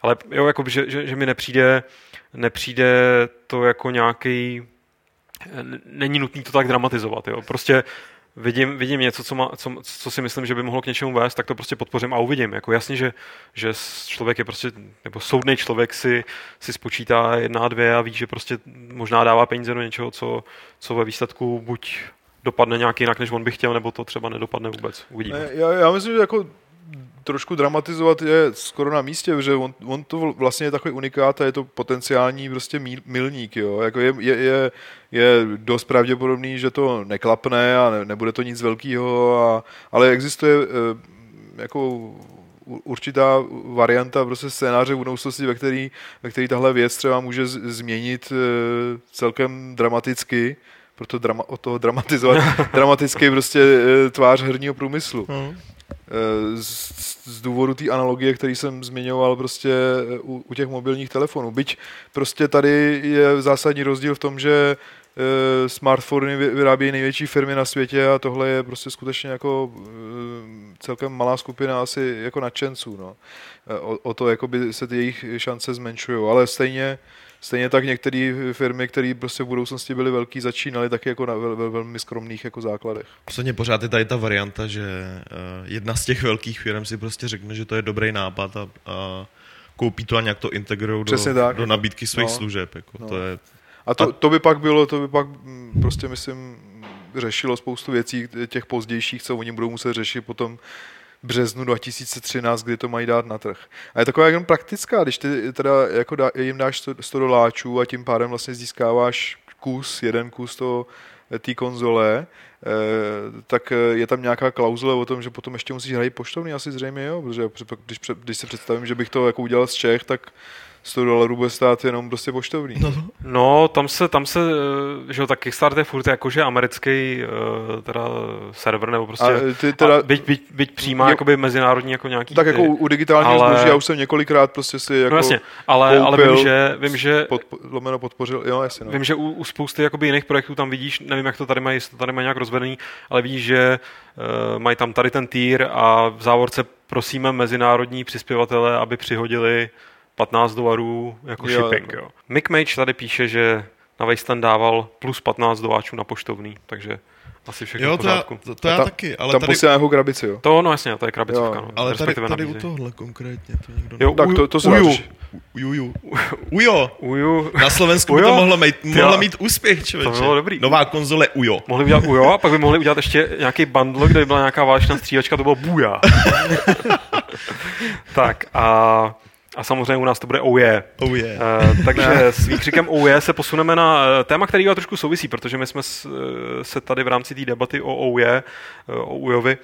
ale jo, jako, že, že, že mi nepřijde, nepřijde to jako nějaký není nutný to tak dramatizovat. Jo. Prostě vidím, vidím něco, co, má, co, co, si myslím, že by mohlo k něčemu vést, tak to prostě podpořím a uvidím. Jako jasně, že, že člověk je prostě, nebo soudný člověk si, si spočítá jedna a dvě a ví, že prostě možná dává peníze do něčeho, co, co ve výsledku buď dopadne nějak jinak, než on by chtěl, nebo to třeba nedopadne vůbec. Uvidíme. Já, já myslím, že jako trošku dramatizovat je skoro na místě, že on, on to vlastně je takový unikát a je to potenciální prostě míl, milník, jo. Jako je, je, je, je dost pravděpodobný, že to neklapne a ne, nebude to nic velkého, ale existuje eh, jako určitá varianta prostě scénáře v budoucnosti, ve který, ve který tahle věc třeba může změnit eh, celkem dramaticky, proto drama, od toho dramatizovat, <laughs> dramaticky prostě eh, tvář herního průmyslu. no. Eh, z, z důvodu té analogie, který jsem zmiňoval prostě eh, u, u těch mobilních telefonů. Byť prostě tady je zásadní rozdíl v tom, že eh, smartfony vy- vyrábějí největší firmy na světě a tohle je prostě skutečně jako celkem malá skupina asi jako nadšenců. No. O, o to jakoby se ty jejich šance zmenšují, ale stejně Stejně tak některé firmy, které prostě v budoucnosti byly velký, začínaly taky jako na vel, vel, velmi skromných jako základech. Posledně pořád je tady ta varianta, že uh, jedna z těch velkých firm si prostě řekne, že to je dobrý nápad a, a koupí to a nějak to integrují do, tak. do nabídky svých No. služeb. Jako. No. To je, A to, to by pak bylo, to by pak mm, prostě myslím řešilo spoustu věcí těch pozdějších, co oni budou muset řešit potom březnu 2013, kdy to mají dát na trh. A je taková jenom praktická, když ty teda jako dá, jim dáš 100, 100 doláčů a tím pádem vlastně získáváš kus, jeden kus toho té konzole, eh, tak eh, je tam nějaká klauzule o tom, že potom ještě musíš hrát poštovný, asi zřejmě jo, protože když, když představím, že bych to jako udělal z Čech, tak 100 dolarů bude stát jenom prostě poštovný. no, No, tam se, tam se, eh, že jo, tak Kickstarter je furt jakože americký eh, teda server, nebo prostě, A ty teda- a byť, byť, byť přijímá Jo. jakoby mezinárodní jako nějaký Tak ty, jako u, u digitálního ale- zboží, já už jsem několikrát prostě si jako no jasně, ale, ale koupil, vím, že, vím, že podpo, lomeno podpořil, jo, jasně, no. Vím, že u, u spousty jakoby jiných projektů tam vidíš, nevím, jak to tady mají, jestli to tady mají nějak rozvedený, ale vidíš, že uh, mají tam tady ten týr a v závorce prosíme mezinárodní přispěvatele, aby přihodili 15 dolarů jako Jo, shipping. jo. Jo. Mick Mage tady píše, že na Wasteland dával plus 15 dováčů na poštovný, takže asi všechno Jo, v to já, pořádku. to, to já ta- taky, ale Tam tady, posílá nějakou krabici, jo. To, no jasně, to je krabicovka, Jo, no. ale tady, respektive tady u tohle konkrétně to někdo Jo, Tak uju, to, to se uju, řešit. Uju. <laughs> Ujo. uju. Na Slovensku by Ujo. to mohlo mít, mohlo mít úspěch, člověče. To bylo dobrý. Nová konzole Ujo. Mohli udělat ujo a pak by mohli udělat ještě nějaký bundle, kde by byla nějaká válečná střílečka, to bylo buja. <laughs> tak a, a samozřejmě u nás to bude oh yeah. Oh yeah. Uh, takže s výkřikem OUE se posuneme na uh, téma, který trošku souvisí, protože my jsme uh, se tady v rámci té debaty o OUE, uh, o UJovi,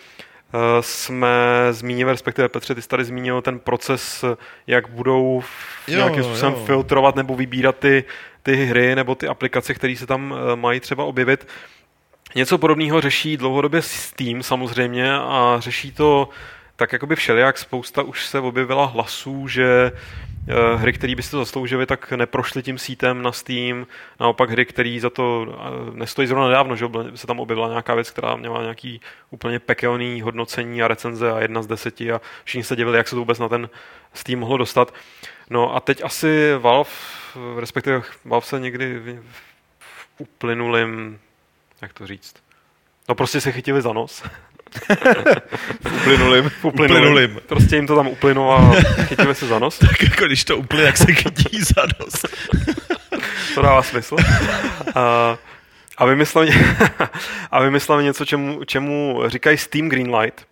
jsme zmínili, respektive Petře, ty jsi tady zmínil ten proces, jak budou Jo, nějakým způsobem jo. filtrovat nebo vybírat ty, ty hry nebo ty aplikace, které se tam mají třeba objevit. Něco podobného řeší dlouhodobě Steam samozřejmě a řeší to tak jakoby všelijak. Spousta už se objevila hlasů, že eh, hry, které by si to zasloužily, tak neprošly tím sítem na Steam. Naopak hry, které za to eh, nestojí zrovna nedávno, že se tam objevila nějaká věc, která měla nějaký úplně pekelný hodnocení a recenze a jedna z deseti a všichni se divili, jak se to vůbec na ten Steam mohlo dostat. No a teď asi Valve, respektive Valve se někdy v uplynulým, jak to říct, no prostě se chytili za nos. <laughs> Uplynulým. V uplynulým. Uplynulým. Prostě jim to tam uplynulo a chytili se za nos. <laughs> Tak jako když to úplně, jak se chytí za nos. To dává smysl. A, a vymysleli, <laughs> a vymysleli něco, čemu, čemu říkají Steam Greenlight.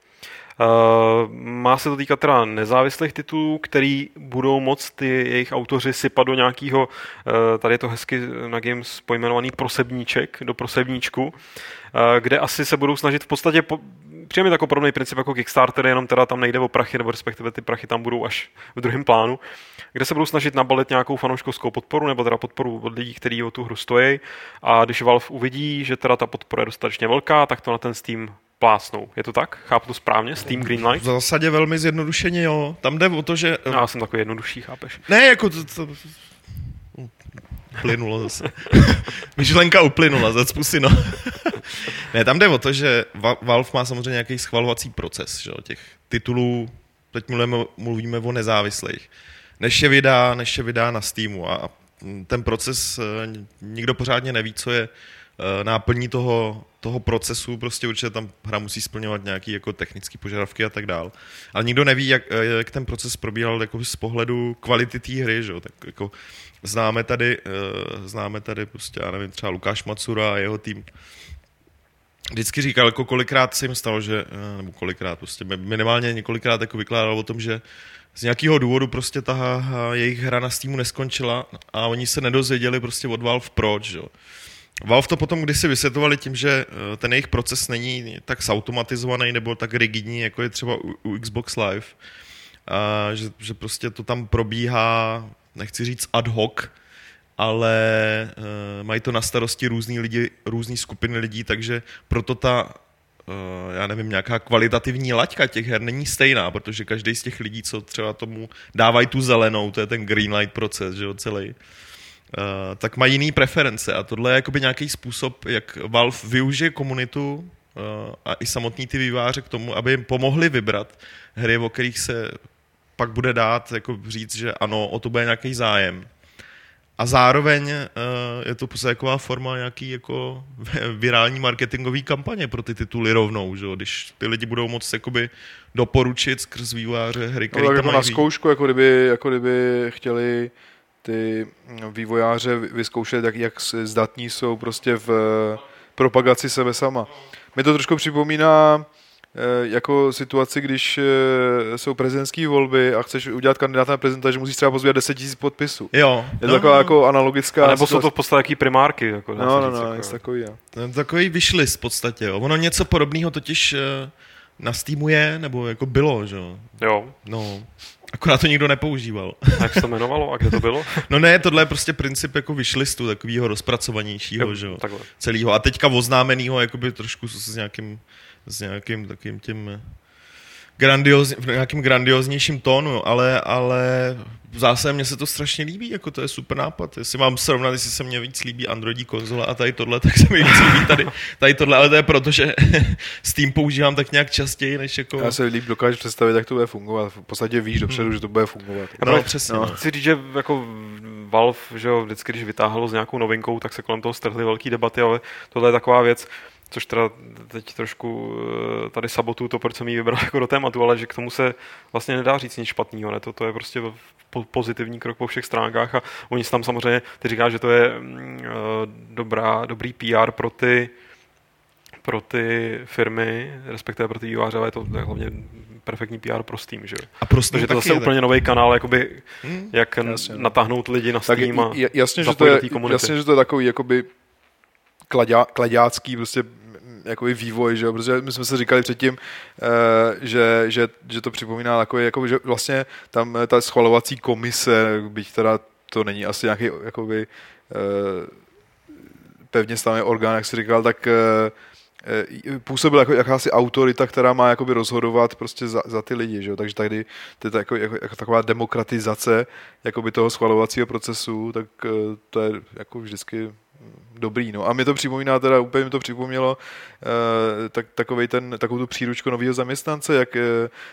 Uh, má se to týkat teda nezávislých titulů, který budou moct ty jejich autoři sypat do nějakého, uh, tady je to hezky na Games pojmenovaný prosebníček, do prosebníčku, uh, kde asi se budou snažit v podstatě po, přijde mi takový podobný princip jako Kickstarter, jenom teda tam nejde o prachy, nebo respektive ty prachy tam budou až v druhém plánu, kde se budou snažit nabalit nějakou fanouškovskou podporu, nebo teda podporu od lidí, kteří o tu hru stojí. A když Valve uvidí, že teda ta podpora je dostatečně velká, tak to na ten Steam plásnou. Je to tak? Chápu to správně? Steam V Greenlight? zásadě velmi zjednodušeně, jo. Tam jde o to, že... Já jsem takový jednodušší, chápeš? Ne, jako to... to Plynulo zase. <laughs> Myšlenka uplynula, zacpu si, no. Ne, tam jde o to, že Va- Valve má samozřejmě nějaký schvalovací proces, že těch titulů, teď mluvíme, mluvíme o nezávislých, než je vydá, než je vydá na Steamu a ten proces, eh, nikdo pořádně neví, co je eh, náplní toho, toho procesu, prostě určitě tam hra musí splňovat nějaké jako technické požadavky a tak dál. Ale nikdo neví, jak, eh, jak ten proces probíhal jako z pohledu kvality té hry, že? tak jako známe tady, známe tady prostě, já nevím, třeba Lukáš Macura a jeho tým, vždycky říkal, jako kolikrát se jim stalo, že, eh, nebo kolikrát, prostě minimálně několikrát jako vykládal o tom, že z nějakého důvodu prostě ta jejich hra na Steamu neskončila a oni se nedozvěděli prostě od Valve proč, jo. Valve to potom kdysi vysvětlovali tím, že eh, ten jejich proces není tak zautomatizovaný nebo tak rigidní, jako je třeba u, u Xbox Live. A že, že prostě to tam probíhá, nechci říct ad hoc, ale uh, mají to na starosti různý lidi, různý skupiny lidí, takže proto ta, uh, já nevím, nějaká kvalitativní laťka těch her není stejná, protože každý z těch lidí, co třeba tomu dávají tu zelenou, to je ten green light proces, že jo, celý, uh, tak mají jiný preference a tohle je jakoby nějaký způsob, jak Valve využije komunitu a i samotný ty výváře k tomu, aby jim pomohli vybrat hry, o kterých se pak bude dát jako říct, že ano, o to bude nějaký zájem. A zároveň uh, je to prostě taková forma nějaký jako <laughs> virální marketingový kampaně pro ty tituly rovnou, že když ty lidi budou moct jakoby doporučit skrz vývojáře hry, No, který tak tam jako na zkoušku, jako kdyby, jako kdyby chtěli ty vývojáře vyzkoušet, jak, jak zdatní jsou prostě v propagaci sebe sama. Mě to trošku připomíná eh, jako situaci, když eh, jsou prezidentské volby a chceš udělat kandidáta na prezidenta, že musíš třeba pozbírat 10 000 podpisů. Jo, Je to taková jako analogická A nebo jsou to situace. v podstatě jaký primárky. Jako, No, no, říct, no, jako, něco takový, jo. Takový vyšlist v podstatě. Jo. Ono něco podobného totiž eh, na Steamu je, nebo jako bylo, že jo. Jo, No, akorát to nikdo nepoužíval. a jak se to jmenovalo a kde to bylo? <laughs> No ne, tohle je prostě princip jako vyšlistu, takového rozpracovanějšího, že jo. Takhle. Celého. A teďka oznámenýho jakoby trošku s s nějakým, s nějakým takým tím eh, grandiozní, v nějakým grandioznějším tónu, ale, ale v zásadě mně se to strašně líbí, jako to je super nápad. Jestli mám srovnat, jestli se mně víc líbí Androidí konzole a tady tohle, <laughs> tak se mi víc líbí tady, tady tohle, ale to je proto, že <laughs> Steam používám tak nějak častěji, než jako... Já se líp dokážu představit, jak to bude fungovat. V podstatě víš dopředu, že to bude fungovat. No, přesně. no. No. Chci říct, že jako Valve, že jo, vždycky, když vytáhlo s nějakou novinkou, tak se kolem toho strhly velké debaty, ale tohle je taková věc, což teda teď trošku eh, tady sabotu to, proč jsem jí vybral <laughs> jako do tématu, ale že k tomu se vlastně nedá říct nic špatného, ne? To, to je prostě pozitivní krok po všech stránkách a oni tam samozřejmě, ty říká, že to je mm, eh, dobrá, dobrý PR pro ty, pro ty firmy, respektive pro ty výváře, ale je to hlavně perfektní PR pro Steam, že jo? A pro Steam Takže to taky zase je úplně nový kanál, jakoby, Hmm. jak Jasně, no. natáhnout lidi na Tak Steam a j- jasně, že to je, jasně, že to je takový jakoby kladá, kladácký prostě jakoby vývoj, že jo, protože my jsme se říkali předtím, eh, že, že, že to připomíná takový, jako, že vlastně tam eh, ta schvalovací komise, byť teda to není asi nějaký jakoby eh, pevně stavený orgán, jak jsi říkal, tak působil jako jakási autorita, která má jakoby rozhodovat prostě za, za ty lidi, že jo? takže tady to je jako, jako, jako taková demokratizace jakoby toho schvalovacího procesu, tak to je jako vždycky dobrý. No. A mě to připomíná, teda úplně mi to připomnělo eh, tak, takovej ten, takovou tu příručku nového zaměstnance, jak eh,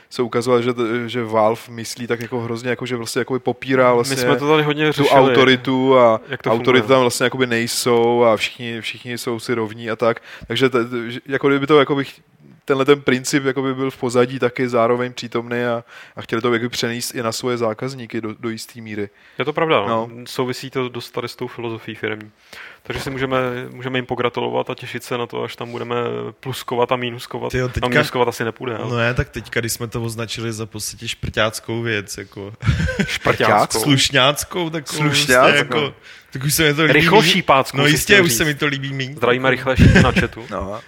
se ukazovalo, že, že Valve myslí tak jako hrozně, jako, že vlastně jako popírá vlastně My jsme to tady hodně tu řešili. autoritu a jak to autority funguje. tam vlastně jakoby nejsou a všichni, všichni jsou si rovní a tak. Takže t, jako kdyby to jakoby, ch- tenhle ten princip jakoby byl v pozadí taky zároveň přítomný a, a chtěli to jakoby přenést i na svoje zákazníky do, do jisté míry. Je to pravda, no. No. Souvisí to dost tady s tou filozofií firmní. Takže si můžeme, můžeme jim pogratulovat a těšit se na to, až tam budeme pluskovat a mínuskovat. Tyjo, A teďka- mínuskovat asi nepůjde, ale No ne, tak teďka, když jsme to označili za v podstatě šprťáckou věc, jako šprťáckou. slušňáckou, tak Slušňáckou. jako, tak už se mi to líbí. Rychlošípáckou. No si jistě, už se mi to líbí méně. Zdravíme rychle na chatu. No a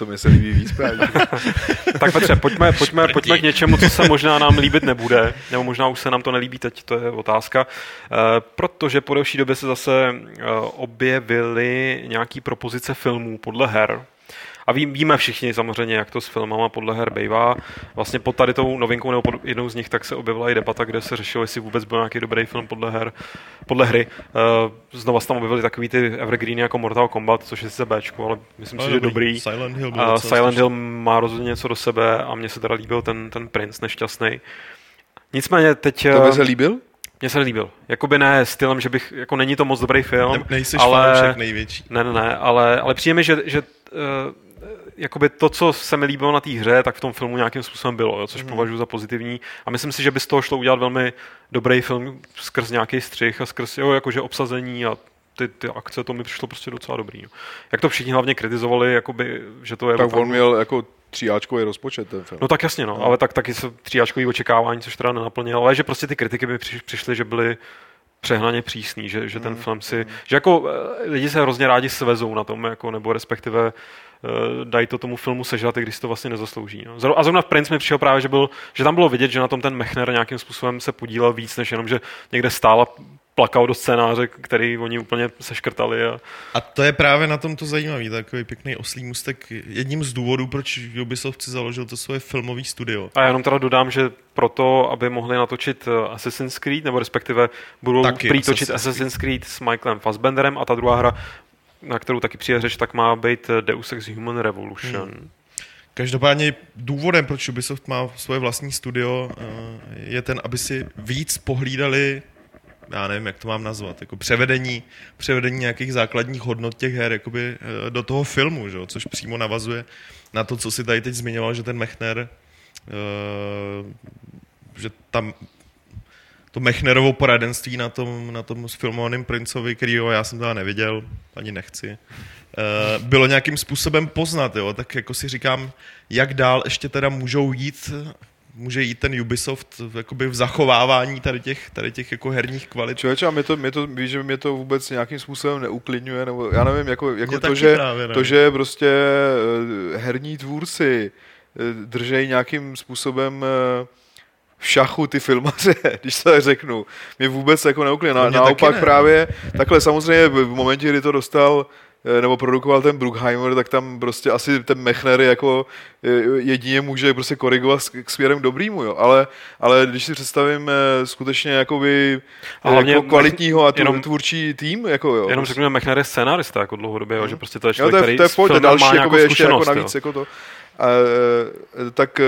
to mi se líbí víc právě. <laughs> Tak Petře, pojďme, pojďme, pojďme k něčemu, co se možná nám líbit nebude, nebo možná už se nám to nelíbí teď, to je otázka. Eh, Protože po delší době se zase eh, objevily nějaký propozice filmů podle her. A ví, víme všichni samozřejmě, jak to s filmama podle her bývá. Vlastně pod tady tou novinkou nebo pod jednou z nich tak se objevila i debata, kde se řešilo, jestli vůbec byl nějaký dobrý film podle her, podle hry. Eh, Znova se tam objevily takový ty evergreeny jako Mortal Kombat, což je sice Bčko, ale myslím si, že dobrý. Silent Hill byl A Silent. Hill má rozhodně něco do sebe a mně se teda líbil ten, ten princ nešťastný. Nicméně teď... To by eh, se líbil? Mně se nelíbil. Jakoby ne stylem, že bych, jako není to moc dobrý film, Ne, nejsi ale... největší. Ne, ne, ne, ale, ale přijde mi, že, že uh, jakoby to, co se mi líbilo na té hře, tak v tom filmu nějakým způsobem bylo, jo, což Mhm. mm. považuji za pozitivní. A myslím si, že by z toho šlo udělat velmi dobrý film skrz nějaký střih a skrz jo, jakože obsazení a ty, ty akce, to mi přišlo prostě docela dobrý. No. Jak to všichni hlavně kritizovali, jakoby, že to je Tak on měl jako tříáčkový rozpočet ten film. No tak jasně, no, No. ale tak taky se tříáčkový očekávání, což teda nenaplnil, ale že prostě ty kritiky by přiš- přišly, že byly přehnaně přísný, že, že ten film si, že jako eh, lidi se hrozně rádi svezou na tom, jako, nebo respektive dají to tomu filmu sežrat, i když to vlastně nezaslouží. No. A zrovna v Prince mi přišel právě, že, byl, že tam bylo vidět, že na tom ten Mechner nějakým způsobem se podílel víc, než jenom, že někde stál a plakal do scénáře, který oni úplně seškrtali. A, A to je právě na tom to zajímavý, takový pěkný oslý mustek. Jedním z důvodů, proč Ubisoft si založil to svoje filmové studio. a já jenom teda dodám, že proto, aby mohli natočit eh, Assassin's Creed, nebo respektive budou Taky prý točit Assassin's Assassin's Creed s Michaelem Fassbenderem a ta druhá hra, na kterou taky přijde řeč, tak má být eh, Deus Ex Human Revolution. Hmm. Každopádně důvodem, proč Ubisoft má svoje vlastní studio, eh, je ten, aby si víc pohlídali já nevím, jak to mám nazvat, jako převedení, převedení nějakých základních hodnot těch her jakoby, eh, do toho filmu, že? což přímo navazuje na to, co si tady teď zmiňoval, že ten Mechner, že tam to Mechnerovo poradenství na tom, na tom filmovaném princovi, kterýho já jsem teda neviděl, ani nechci, eh, bylo nějakým způsobem poznat, jo? tak jako si říkám, jak dál ještě teda můžou jít může jít ten Ubisoft v, jakoby v zachovávání tady těch, tady těch jako herních kvalit. Člověče, a mě to, mě to, víš, že mě to vůbec nějakým způsobem neuklidňuje, nebo já nevím, jako, jako Mě to, že, právě to, že prostě eh, herní tvůrci eh, držejí nějakým způsobem v šachu ty filmaře, <laughs> když to řeknu. Mě vůbec jako neuklidňuje. To Na, naopak ne. právě takhle samozřejmě v momentě, kdy to dostal eh, nebo produkoval ten Bruckheimer, tak tam prostě asi ten Mechner jako eh, jedině může prostě korigovat k směrem dobrýmu, jo. Ale, ale když si představím eh, skutečně jakoby A a hlavně jako kvalitního a tu, jenom- tvůrčí tým, jako jo. Jenom řeknu, že Mechner je scénarista jako dlouhodobě, jo, že prostě to je Jo, člověk, to je, který to je pojď, to je další má jakoby, ještě jako navíc, jo. jako to. E, tak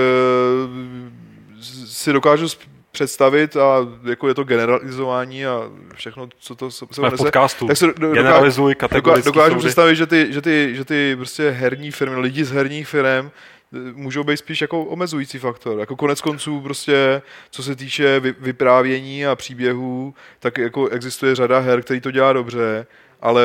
si dokážu představit a jako je to generalizování a všechno, co to se Jsme v podcastu. tak se do- doká- Generalizuj, kategoricky dokážu soudy. představit, že ty, že, ty, že ty prostě herní firmy, lidi z herních firm můžou být spíš jako omezující faktor. Jako konec konců prostě, co se týče vy, vyprávění a příběhů, tak jako existuje řada her, který to dělá dobře, ale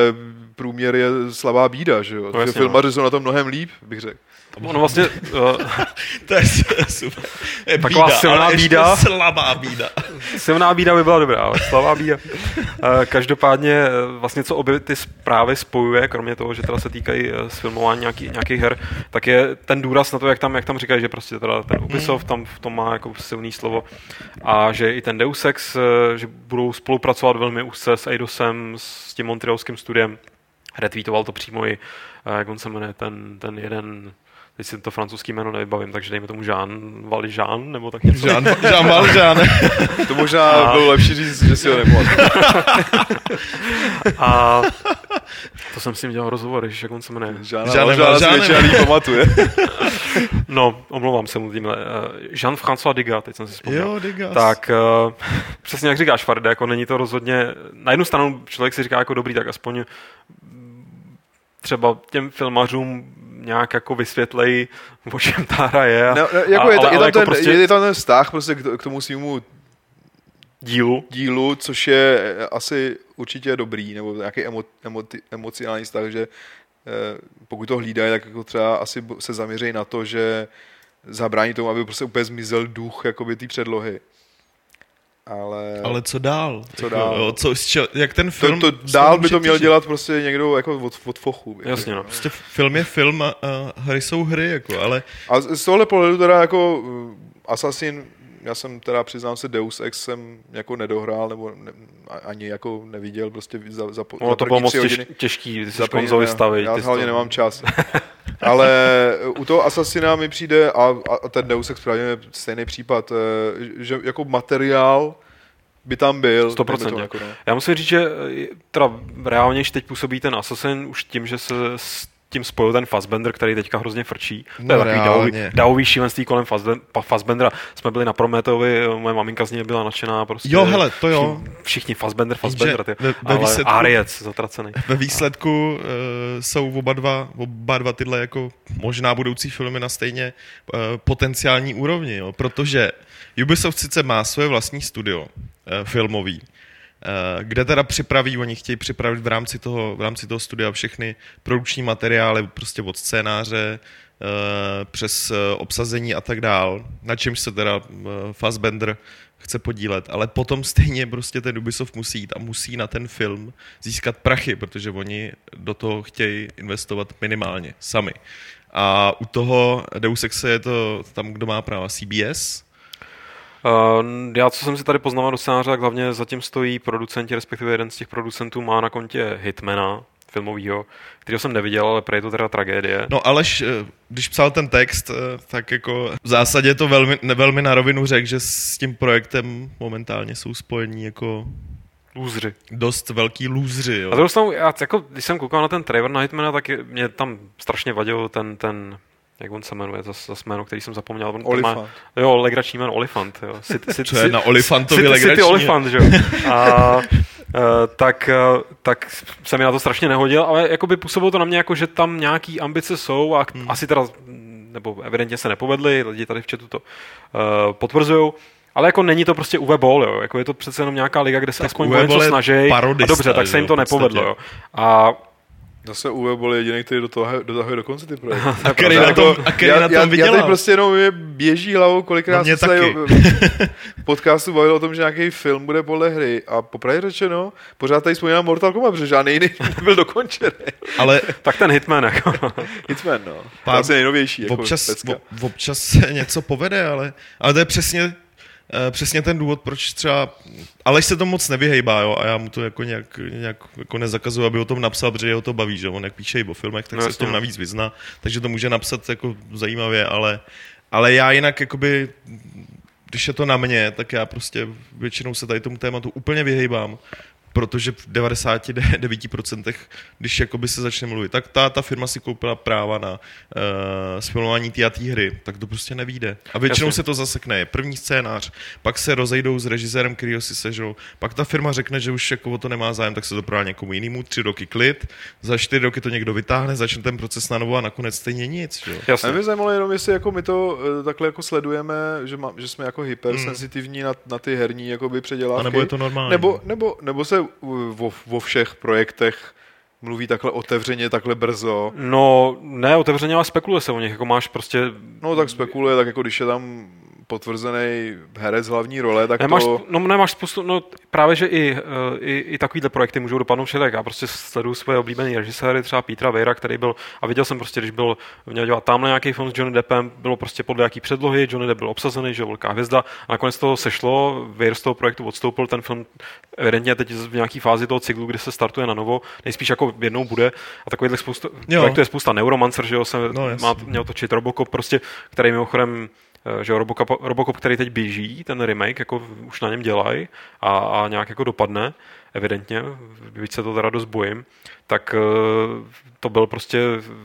průměr je slabá bída, že jo? No No jasně, filmaři jsou na tom mnohem líp, bych řekl. Ono vlastně, uh, <laughs> To je super. Je <laughs> Taková bída, silná bída. slabá bída. <laughs> silná bída by byla dobrá, ale slabá bída. Eh, Každopádně eh, vlastně co obě ty zprávy spojuje, kromě toho, že teda se týkají eh, sfilmování nějaký, nějakých her, tak je ten důraz na to, jak tam, jak tam říkají, že prostě teda ten Ubisoft tam v tom má jako silný slovo a že i ten Deus Ex, že budou spolupracovat velmi úzce s Eidosem, s tím montrealským studiem. Retweetoval to přímo i, jak on se jmenuje, ten, ten jeden teď si to francouzský jméno nevybavím, takže dejme tomu Jean Valjean, nebo tak něco. Jean, <laughs> Jean Valjean. To možná A- bylo lepší říct, že si ho nepamatuju. <laughs> A to jsem s ním dělal rozhovor, ježiš, jak on se jmenuje. Žádná Žádné Valjeana si většina pamatuje. No, omlouvám se mu tímhle. Eh, Jean-François Diga, teď jsem si vzpomněl. Jo, Degas. Tak uh, přesně jak říkáš, Faride, jako není to rozhodně, na jednu stranu člověk si říká jako dobrý, tak aspoň třeba těm filmařům nějak jako vysvětlej, o čem ta hra je. No, no, jako a- je, ta- ale- je, tam jako ten, prostě- je tam ten vztah prostě k, k tomu svýmu dílu. dílu, což je eh, asi určitě dobrý, nebo nějaký emo, emoti, emocionální vztah, že eh, pokud to hlídají, tak jako třeba asi se zaměří na to, že zabrání tomu, aby prostě úplně zmizel duch jakoby té předlohy. Ale, Ale co dál? Co Jako, dál? Jo, co, čeho, jak ten to, film... to, z dál by to měl dělat prostě někdo jako od, od fochu. Jasně, řekl. no. Prostě film je film a, a hry jsou hry, jako, ale A z z tohle pohledu teda jako uh, Assassin, já jsem teda přiznám se Deus Ex jsem jako nedohrál, nebo ne, ani jako neviděl prostě za, za, Ono za to první bylo moc těž, těžký, ty jsi konzoli stavit. Já jsi hlavně to- nemám čas. <laughs> Ale u toho Assassina mi přijde, a, a ten Deus Ex právě stejný případ, eh, že jako materiál by tam byl. 100%. dejme tomu Jako, no. Já musím říct, že eh, teda reálně, když teď působí ten Assassin, už tím, že se tím spojil ten Fassbender, který teďka hrozně frčí. To No, je takový davový, davový šílenství kolem Fassbendera. Jsme byli na Prometeovi, eh, moje maminka z něj byla nadšená. Prostě Jo, hele, to jo. Všichni, všichni Fassbender, Fassbender, ty. ve- ve ale výsledku- Ariec zatracený. ve výsledku uh, jsou oba dva, oba dva tyhle jako možná budoucí filmy na stejně uh, potenciální úrovni, jo, protože Ubisoft sice má svoje vlastní studio uh, filmový, kde teda připraví, oni chtějí připravit v rámci toho, v rámci toho studia všechny produkční materiály, prostě od scénáře, uh, přes uh, obsazení a tak dál, na čemž se teda Fassbender chce podílet, ale potom stejně prostě ten Ubisoft musí jít a musí na ten film získat prachy, protože oni do toho chtějí investovat minimálně sami. A u toho Deus Exe je to tam, kdo má práva CBS, já, co jsem si tady poznal do scénáře, tak hlavně zatím stojí producenti, respektive jeden z těch producentů má na kontě Hitmana, filmovýho, kterého jsem neviděl, ale prej to teda tragédie. No Aleš, eh, když psal ten text, eh, tak jako v zásadě to velmi, velmi na rovinu řekl, že s tím projektem momentálně jsou spojení jako Lůzři. dost velký lůzři, A jo. druhou stranu, já, jako, když jsem koukal na ten trailer na Hitmana, tak mě tam strašně vadil ten, ten jak on se jmenuje, zase zas jméno, který jsem zapomněl. On Olifant. Má, jo, legrační jméno, Olifant. Jo. City, <laughs> city, Co je na Olifantovi City, City legrační? Olifant, že jo. A, uh, tak, uh, tak se mi na to strašně nehodil, ale jakoby působilo to na mě jako, že tam nějaký ambice jsou a hmm. asi teda, nebo evidentně se nepovedly, lidi tady v chatu to uh, potvrzují. Ale jako není to prostě Uwe Boll, jo. Jako je to přece jenom nějaká liga, kde se Tak aspoň něco snaží. A dobře, tak se jim to nepovedlo, jo. A Zase Uwe byl jediný, který do toho dotahuje do konce ty projekty. <laughs> A který Já na tom, a který já, na tom já, já vydělal. teď prostě jenom mě běží hlavou, kolikrát No se taky. tady <laughs> v podcastu bavil o tom, že nějaký film bude podle hry a popravdě řečeno, pořád tady vzpomínám Mortal Kombat, protože žádný jiný <laughs> nebyl dokončený. Ale tak ten Hitman, jako. Nicméně, no. Pár- nejnovější. Jako občas, ob, občas se něco povede, ale, ale to je přesně, přesně ten důvod, proč třeba Aleš se to moc nevyhejbá, jo, a já mu to jako nějak, nějak jako nezakazuju, aby o tom napsal, protože jeho to baví, že on jak píše i o filmech, tak No se jasně, tom no. navíc vyzná, takže to může napsat jako zajímavě, ale, ale já jinak jakoby, když je to na mě, tak já prostě většinou se tady tomu tématu úplně vyhejbám, protože v 99% když jakoby se začne mluvit, tak ta, ta firma si koupila práva na uh, sfilmování té a té hry, tak to prostě nevíde. A většinou Jasně. se to zasekne. První scénář, pak se rozejdou s režisérem, který si sežou, pak ta firma řekne, že už jako o to nemá zájem, tak se to prodá někomu jinému, tři roky klid, za čtyři roky to někdo vytáhne, začne ten proces na novo a nakonec stejně nic. Že? jo. A Jasně. mě zajímalo jenom, jestli jako my to eh, takhle jako sledujeme, že, má, že jsme jako hypersenzitivní na, na ty herní jakoby předělávky. A nebo je to normální? Nebo, nebo, nebo se uh, vo, vo všech projektech mluví takhle otevřeně, takhle brzo. No, ne, otevřeně, ale spekuluje se o nich, jako máš prostě... No tak spekuluje, tak jako když je tam potvrzený herec hlavní role, tak Nemáš, to... no, nemáš spoustu, no právě, že i, eh, i, i takovýhle projekty můžou dopadnout všelijak. Já prostě sleduju svoje oblíbené režiséry, třeba Petra Vejra, který byl, a viděl jsem prostě, když byl, měl dělat tamhle nějaký film s Johnny Deppem, bylo prostě podle jaký předlohy, Johnny Depp byl obsazený, že velká hvězda, a nakonec toho sešlo, Weir z toho projektu odstoupil, ten film evidentně teď v nějaký fázi toho cyklu, kdy se startuje na novo, nejspíš jako jednou bude, a takovýhle spousta, Jo. projektu je spousta Neuromancer, že jo, se No, má, měl točit Robocop, prostě, který mimochodem že jo, Robocop, Robocop, který teď běží, ten remake, jako už na něm dělají a, a nějak jako dopadne, evidentně, byť se to teda dost bojím, tak eh, to byl prostě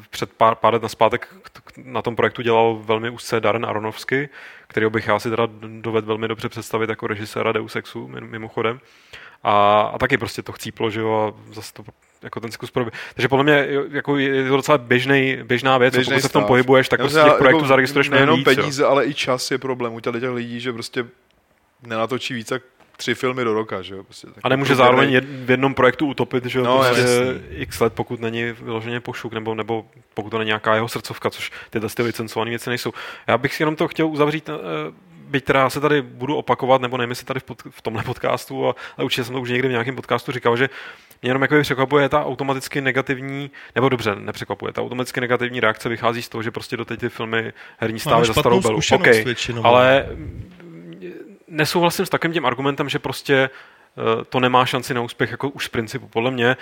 před pár, pár let naspátek na tom projektu dělal velmi úzce Darren Aronofsky, kterého bych já si teda dovedl velmi dobře představit jako režiséra Deus Exu, mim- mimochodem. A, a taky prostě to chcíplo, že jo, a zase to jako ten cyklus pro... Takže podle mě jo, jako je to docela běžný, běžná věc, Běžnej pokud se v tom stav. pohybuješ, tak Já prostě těch ale projektů jako zaregistruješ mnohem Nejenom víc. jo. peníze, ale i čas je problém u těch těch lidí, že prostě nenatočí víc jak tři filmy do roka, že jo. Prostě A nemůže průměrný- zároveň jed, v jednom projektu utopit, že jo, No, prostě x let, pokud není vyloženě pošuk, nebo, nebo pokud to není nějaká jeho srdcovka, což tyhle ty licencované věci nejsou. Já bych si jenom to chtěl uzavřít, eh, byť teda já se tady budu opakovat, nebo nevím, jestli tady v, pod, v tomhle podcastu, a, a určitě jsem to už někdy v nějakém podcastu říkal, že mě jenom jako překvapuje ta automaticky negativní, nebo dobře, nepřekvapuje, ta automaticky negativní reakce vychází z toho, že prostě do teď ty filmy herní stály za starou belu. Okay, většinou. ale mm, nesouhlasím s takovým tím argumentem, že prostě eh, to nemá šanci na úspěch jako už z principu. Podle mě,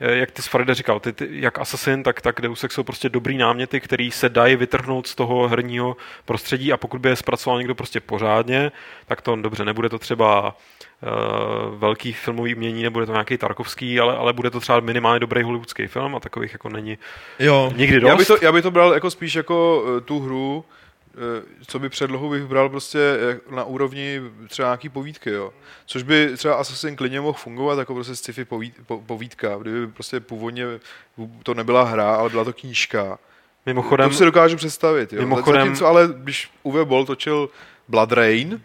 jak ty s Faride říkal, ty, ty, jak Assassin, tak, tak Deus Ex jsou prostě dobrý náměty, který se dají vytrhnout z toho herního prostředí a pokud by je zpracoval někdo prostě pořádně, tak to dobře, nebude to třeba uh, velký filmový umění, nebude to nějaký Tarkovský, ale, ale bude to třeba minimálně dobrý hollywoodský film a takových jako není Jo, nikdy dost. Já bych, to, já bych to bral jako spíš jako eh, tu hru, eh, co by předlohu bych bral prostě eh, na úrovni třeba nějaký povídky, jo. Což by třeba Assassin klidně mohl fungovat jako prostě sci-fi povíd, po, povídka, kdyby prostě původně to nebyla hra, ale byla to knížka. Mimochodem, To si dokážu představit, jo. Mimochodem- Zatímco ale, když Uwe Boll točil Blood Rain,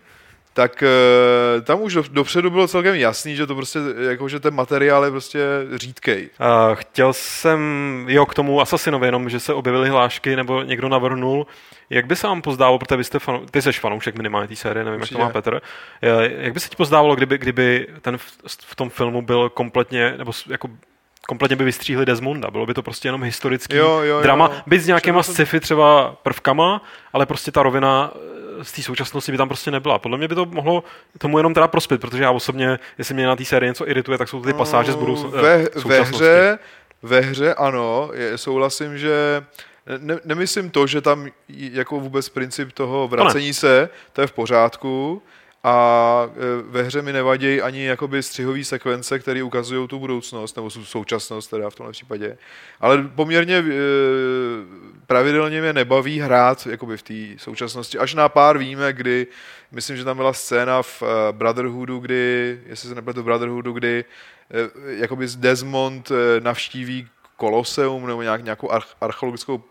tak eh, tam už do, dopředu bylo celkem jasný, že to prostě, jako, že ten materiál je prostě řídkej. Uh, chtěl jsem, jo, k tomu Assassinovi, jenom, že se objevily hlášky, nebo někdo navrhnul, jak by se vám pozdávalo, protože vy jste fanou, ty jsi fanoušek minimálně té série, nevím, Určitě. jak to má Petr, Eh, jak by se ti pozdávalo, kdyby, kdyby ten v, v tom filmu byl kompletně, nebo jako kompletně by vystříhli Desmonda, bylo by to prostě jenom historický Jo, jo, jo. drama, byť s nějakýma sci-fi třeba prvkama, ale prostě ta rovina z té současnosti by tam prostě nebyla. Podle mě by to mohlo tomu jenom teda prospět, protože já osobně, jestli mě na té sérii něco irituje, tak jsou to ty pasáže z budoucnosti. No, ve, ve hře, ve hře ano, je, souhlasím, že ne, nemyslím to, že tam jako vůbec princip toho vracení se, to je v pořádku a e, ve hře mi nevadí ani jakoby střihové sekvence, které ukazují tu budoucnost, nebo sou- současnost teda v tomhle případě. Ale poměrně e, pravidelně mě nebaví hrát jakoby v té současnosti. Až na pár víme, kdy, myslím, že tam byla scéna v e, Brotherhoodu, kdy, jestli se nepletu Brotherhoodu, kdy jakoby Desmond navštíví Koloseum nebo nějak, nějakou arch, archeologickou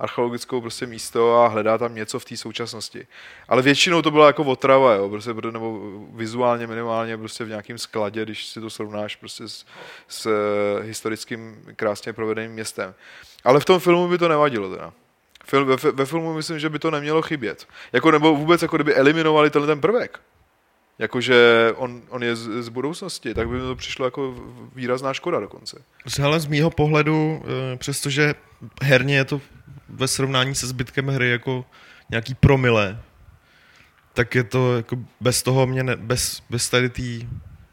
archeologickou prostě místo a hledá tam něco v té současnosti. Ale většinou to byla jako otrava, jo, prostě, nebo vizuálně minimálně prostě v nějakém skladě, když si to srovnáš prostě s, s eh, historickým krásně provedeným městem. Ale v tom filmu by to nevadilo teda. Film, ve, ve filmu myslím, že by to nemělo chybět. Jako, nebo vůbec, jako kdyby eliminovali tenhle ten prvek. Jakože on, on je z, z budoucnosti, tak by mi to přišlo jako výrazná škoda dokonce. Hele, z mýho pohledu, eh, přestože herně je to ve srovnání se zbytkem hry jako nějaký promile, tak je to jako bez toho mě, ne, bez, bez tady té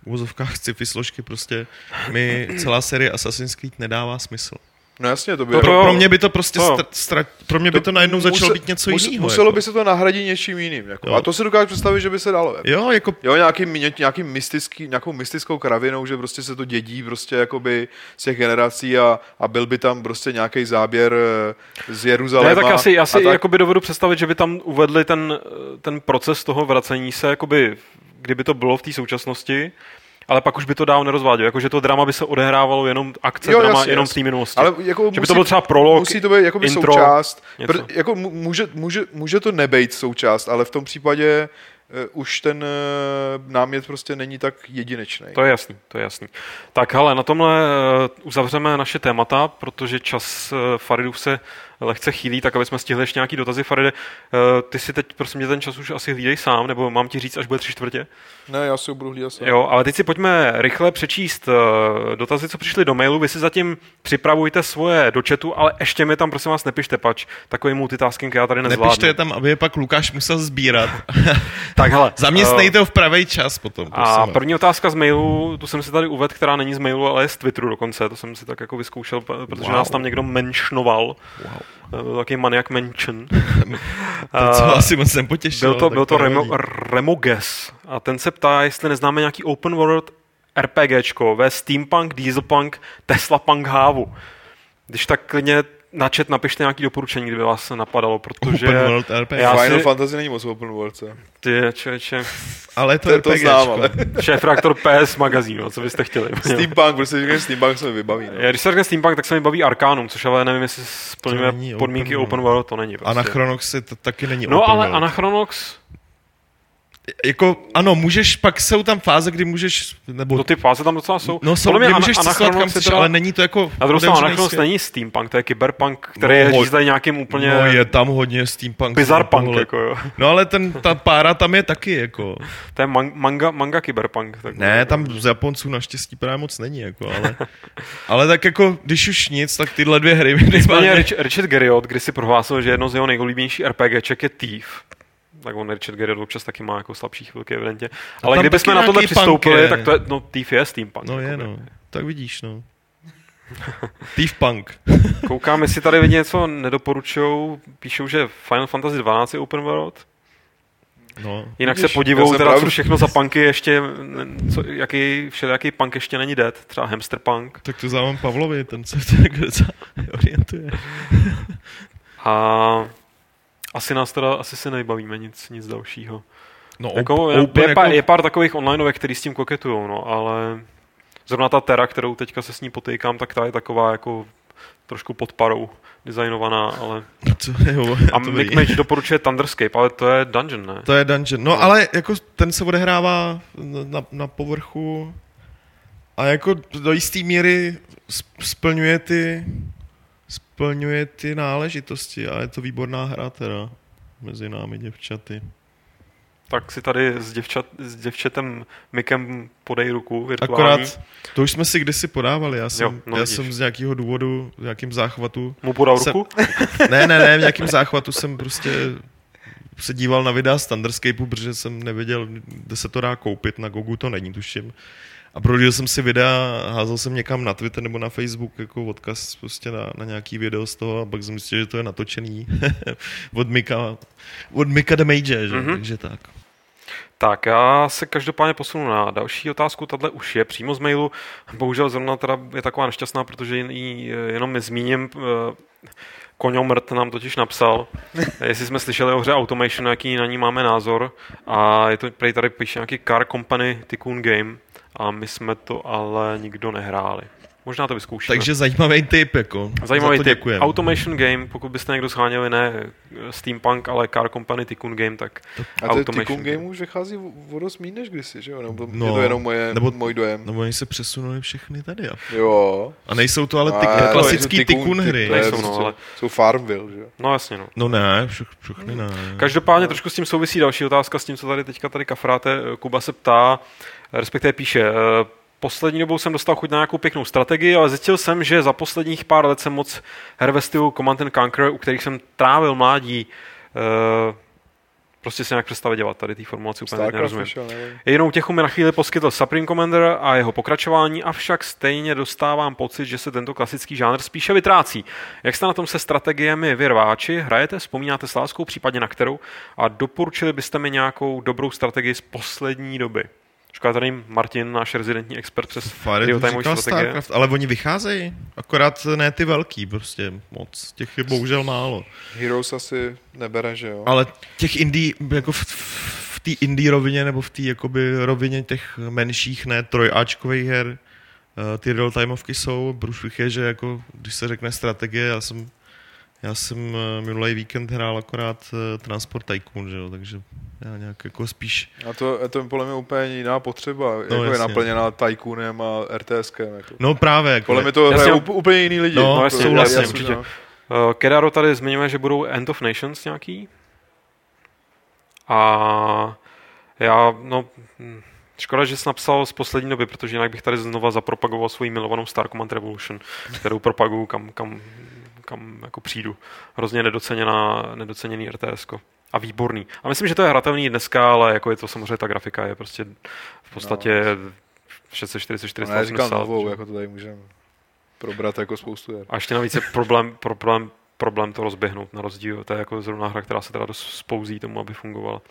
uvozovkách <laughs> sci-fi složky prostě mi celá série Assassin's Creed nedává smysl. No jasně, to by... To- Pro, to- pro mě by to prostě to- str- stra, pro mě by to najednou začalo Muse- být něco muse- jiného. Muselo jako. by se to nahradit něčím jiným. Jako. Jo. A to si dokážu představit, že by se dalo. Jako. Jo, jako Jo, nějaký, ně- nějaký mystický, nějakou mystickou kravinou, že prostě se to dědí prostě jakoby z těch generací a, a byl by tam prostě nějaký záběr eh, z Jeruzaléma. Ne, tak asi, já si tak, jakoby dovedu představit, že by tam uvedli ten, ten proces toho vracení se, jakoby, kdyby to bylo v té současnosti, ale pak už by to dál nerozvádělo, jakože to drama by se odehrávalo jenom akce, Jo, drama jasně, jenom jasně. v té minulosti. ale jako že by to byl třeba prolog, musí to být jakoby intro, součást. něco. Pr, jako může, může, může, to nebejt součást, ale v tom případě uh, už ten uh, námět prostě není tak jedinečný. To je jasný, to je jasný. Tak hele, na tomhle eh, uzavřeme naše témata, protože čas eh, Faridův se lehce chýlí, tak aby jsme stihli ještě nějaký dotazy. Faride, eh, ty si teď, prosím mě, ten čas už asi hlídej sám, nebo mám ti říct, až bude tři čtvrtě? Ne, já si ho budu hlídat sám. Jo, ale teď si pojďme rychle přečíst eh, dotazy, co přišly do mailu. Vy si zatím připravujte svoje do chatu, ale ještě mi tam, prosím vás, nepište, pač takový multitasking já tady nezvládnu. nepište je tam, aby je pak Lukáš musel sbírat. <laughs> Tak hele. <laughs> Zaměstnejte ho v pravý čas potom. A prosím vás. první otázka z mailu, tu jsem si tady uvedl, která není z mailu, ale je z Twitteru dokonce, to jsem si tak jako vyzkoušel, protože Wow. nás tam někdo menšnoval. Wow. Wow. Taky maniak mention. <laughs> To, co A asi moc nepotěšilo. byl to, byl to. Remo, Remoges a ten se ptá, jestli neznáme nějaký open world RPGčko ve Steampunk, Dieselpunk, Tesla Punk hávu. Když tak klidně na chat napište nějaký doporučení, kdyby vás napadalo, protože Open World RPG. Já Final si- Fantasy není moc open world, co? ty člověče, Ale to, To, je to znám, ale šéf reaktor PS magazínu, co byste chtěli. Steampunk, prostě říkáš Steampunk se mi vybaví. No. Já, když se řekne Steampunk, tak se mi baví Arcanum, což ale nevím, jestli splňuje podmínky open open world. world, to není. Prostě. Anachronox je to taky není No open ale world. Anachronox, Jako, ano, můžeš, pak jsou tam fáze, kdy můžeš, nebo... to ty fáze tam docela jsou. no, jsou, mě kdy můžeš cestovat kam chceš, teda- ale není to jako... Na druhou stranu svět. není steampunk, to je kyberpunk, který No, je řízený nějakým úplně No, je tam hodně steampunk. bizarpunk, tohle. jako jo. No, ale ten, ta pára tam je taky, jako... To je man- manga, manga kyberpunk. Tak Ne, tam z Japonců naštěstí právě moc není, jako, ale... <laughs> ale tak jako, když už nic, tak tyhle dvě hry Nicméně Richard Garriott, když si prohlásil, že jedno z jeho nejlíbenějších RPGček je Thief, tak on Richard Garriott občas taky má jako slabší chvilky, evidentně. Ale kdybychom na tohle přistoupili, je. tak to je, no Thief je steampunk. No je, jakoby. no. Tak vidíš, no. <laughs> Thief Punk. <laughs> Koukám, jestli tady lidi něco nedoporučují. Píšou, že Final Fantasy 12 je open world. No. Jinak Vidíš, se podívou, teda, co všechno za punky ještě, co, jaký, všelijaký punk ještě není dead. Třeba Hamster Punk. Tak to závám Pavlovi, ten se v docela orientuje. A asi nás teda, asi se nevybavíme nic, nic dalšího. No, Jako, op- je, open je, pár, jako- je pár takových onlineovek, který s tím koketujou, no, ale zrovna ta Terra, kterou teďka se s ní potýkám, tak ta je taková jako trošku pod parou designovaná, ale... Co, jo, A Mick. Mage doporučuje Thunderscape, ale to je dungeon, ne? To je dungeon. No, ale jako ten se odehrává na, na povrchu a jako do jisté míry sp- splňuje ty splňuje ty náležitosti a je to výborná hra teda mezi námi děvčaty. Tak si tady s, děvčat, s děvčetem Mikem podej ruku virtuální. Akorát, to už jsme si kdysi podávali, já jsem, Jo, no já vidíš. jsem z nějakého důvodu, v nějakým záchvatu, Mu podal se- ruku? <laughs> ne, ne, ne, v nějakém záchvatu jsem prostě se díval na videa z Thunderscapeu, protože jsem nevěděl, kde se to dá koupit, na Gogu to není, tuším. A prohodil jsem si videa, házel jsem někam na Twitter nebo na Facebook jako odkaz prostě na, na nějaký video z toho a pak jsem zjistil, že to je natočený <laughs> od Mika, od Mika the Mage, že? Mhm. Mm-hmm. takže tak. Tak, já se každopádně posunu na další otázku. Tahle už je přímo z mailu. Bohužel zrovna teda je taková nešťastná, protože ji jenom mi zmíním. eh, Koňomrt nám totiž napsal, jestli jsme slyšeli o hře Automation, jaký na ní máme názor. A je to, tady píše nějaký Car Company Tycoon Game. A my jsme to ale nikdo nehráli. Možná to vyzkoušíme. Takže zajímavý tip, jako. Zajímavý Za to tip. děkujem. Automation Game, pokud byste někdo scháněli ne eh, Steampunk, ale Car Company Tycoon Game, tak A Automation Tycoon Game. Game už vychází o dost míň než kdysi, že jo? Nebo No, je to jenom moje, nebo- můj dojem. No oni se přesunuli všechny tady. A, Jo. a nejsou to ale ty A, klasický Tycoon- Tycoon hry. to je Nejsou, no, ale- Jsou Farmville, že jo? no jasně no. No ne, všech, všechny ne. Každopádně trošku s tím souvisí další otázka, s tím, co tady teďka tady kafráte. Kuba se ptá, respektive píše, eh, poslední dobou jsem dostal chuť na nějakou pěknou strategii, ale zjistil jsem, že za posledních pár let jsem moc her ve stylu Command and Conquer, u kterých jsem trávil mládí, eh, prostě si nějak představit dělat. Tady té formulaci úplně Starcraft nerozumím. vyšel. Jinou těchu mi na chvíli poskytl Supreme Commander a jeho pokračování, avšak stejně dostávám pocit, že se tento klasický žánr spíše vytrácí. Jak jste na tom se strategiemi vy rváči? Hrajete, vzpomínáte s láskou, případně na kterou? A doporučili byste mi nějakou dobrou strategii z poslední doby? Říká tady Martin, náš rezidentní expert přes. Starcraft, ale oni vycházejí, akorát ne ty velký, prostě moc, těch je bohužel málo. Heroes asi nebere, že jo? Ale těch indie, jako v, v té indie rovině, nebo v té jakoby rovině těch menších, ne trojáčkových her, eh, ty real timeovky jsou, průšvih je, že jako, když se řekne strategie, já jsem já jsem eh, minulý víkend hrál akorát eh, Transport Tycoon, že jo, takže já nějak jako spíš, A to, to je podle mě úplně jiná potřeba, no, jako je jasně. naplněná Tycoonem a RTSkem. Jako. no právě, jako, Podle mě to Jasně. hraje úplně jiný lidi. No, Jako, jasně, souhlasím, jasně, určitě. no. Uh, Kedaro tady zmiňuje, že budou End of Nations nějaký. A já, no, hm, škoda, že jsi napsal z poslední doby, protože jinak bych tady znova zapropagoval svoji milovanou Star Command Revolution, kterou propaguju kam, kam, kam jako přijdu. Hrozně nedoceněná, nedoceněný RTS. -ko. A výborný. A myslím, že to je hratelný dneska, ale jako je to samozřejmě ta grafika je prostě v podstatě 640, 480. No, já říkám novou, že? jako to tady můžeme probrat jako spoustu her. A ještě navíc je problém, problém, problém to rozběhnout na rozdíl. To je jako zrovna hra, která se teda dost spouzí tomu, aby fungovala.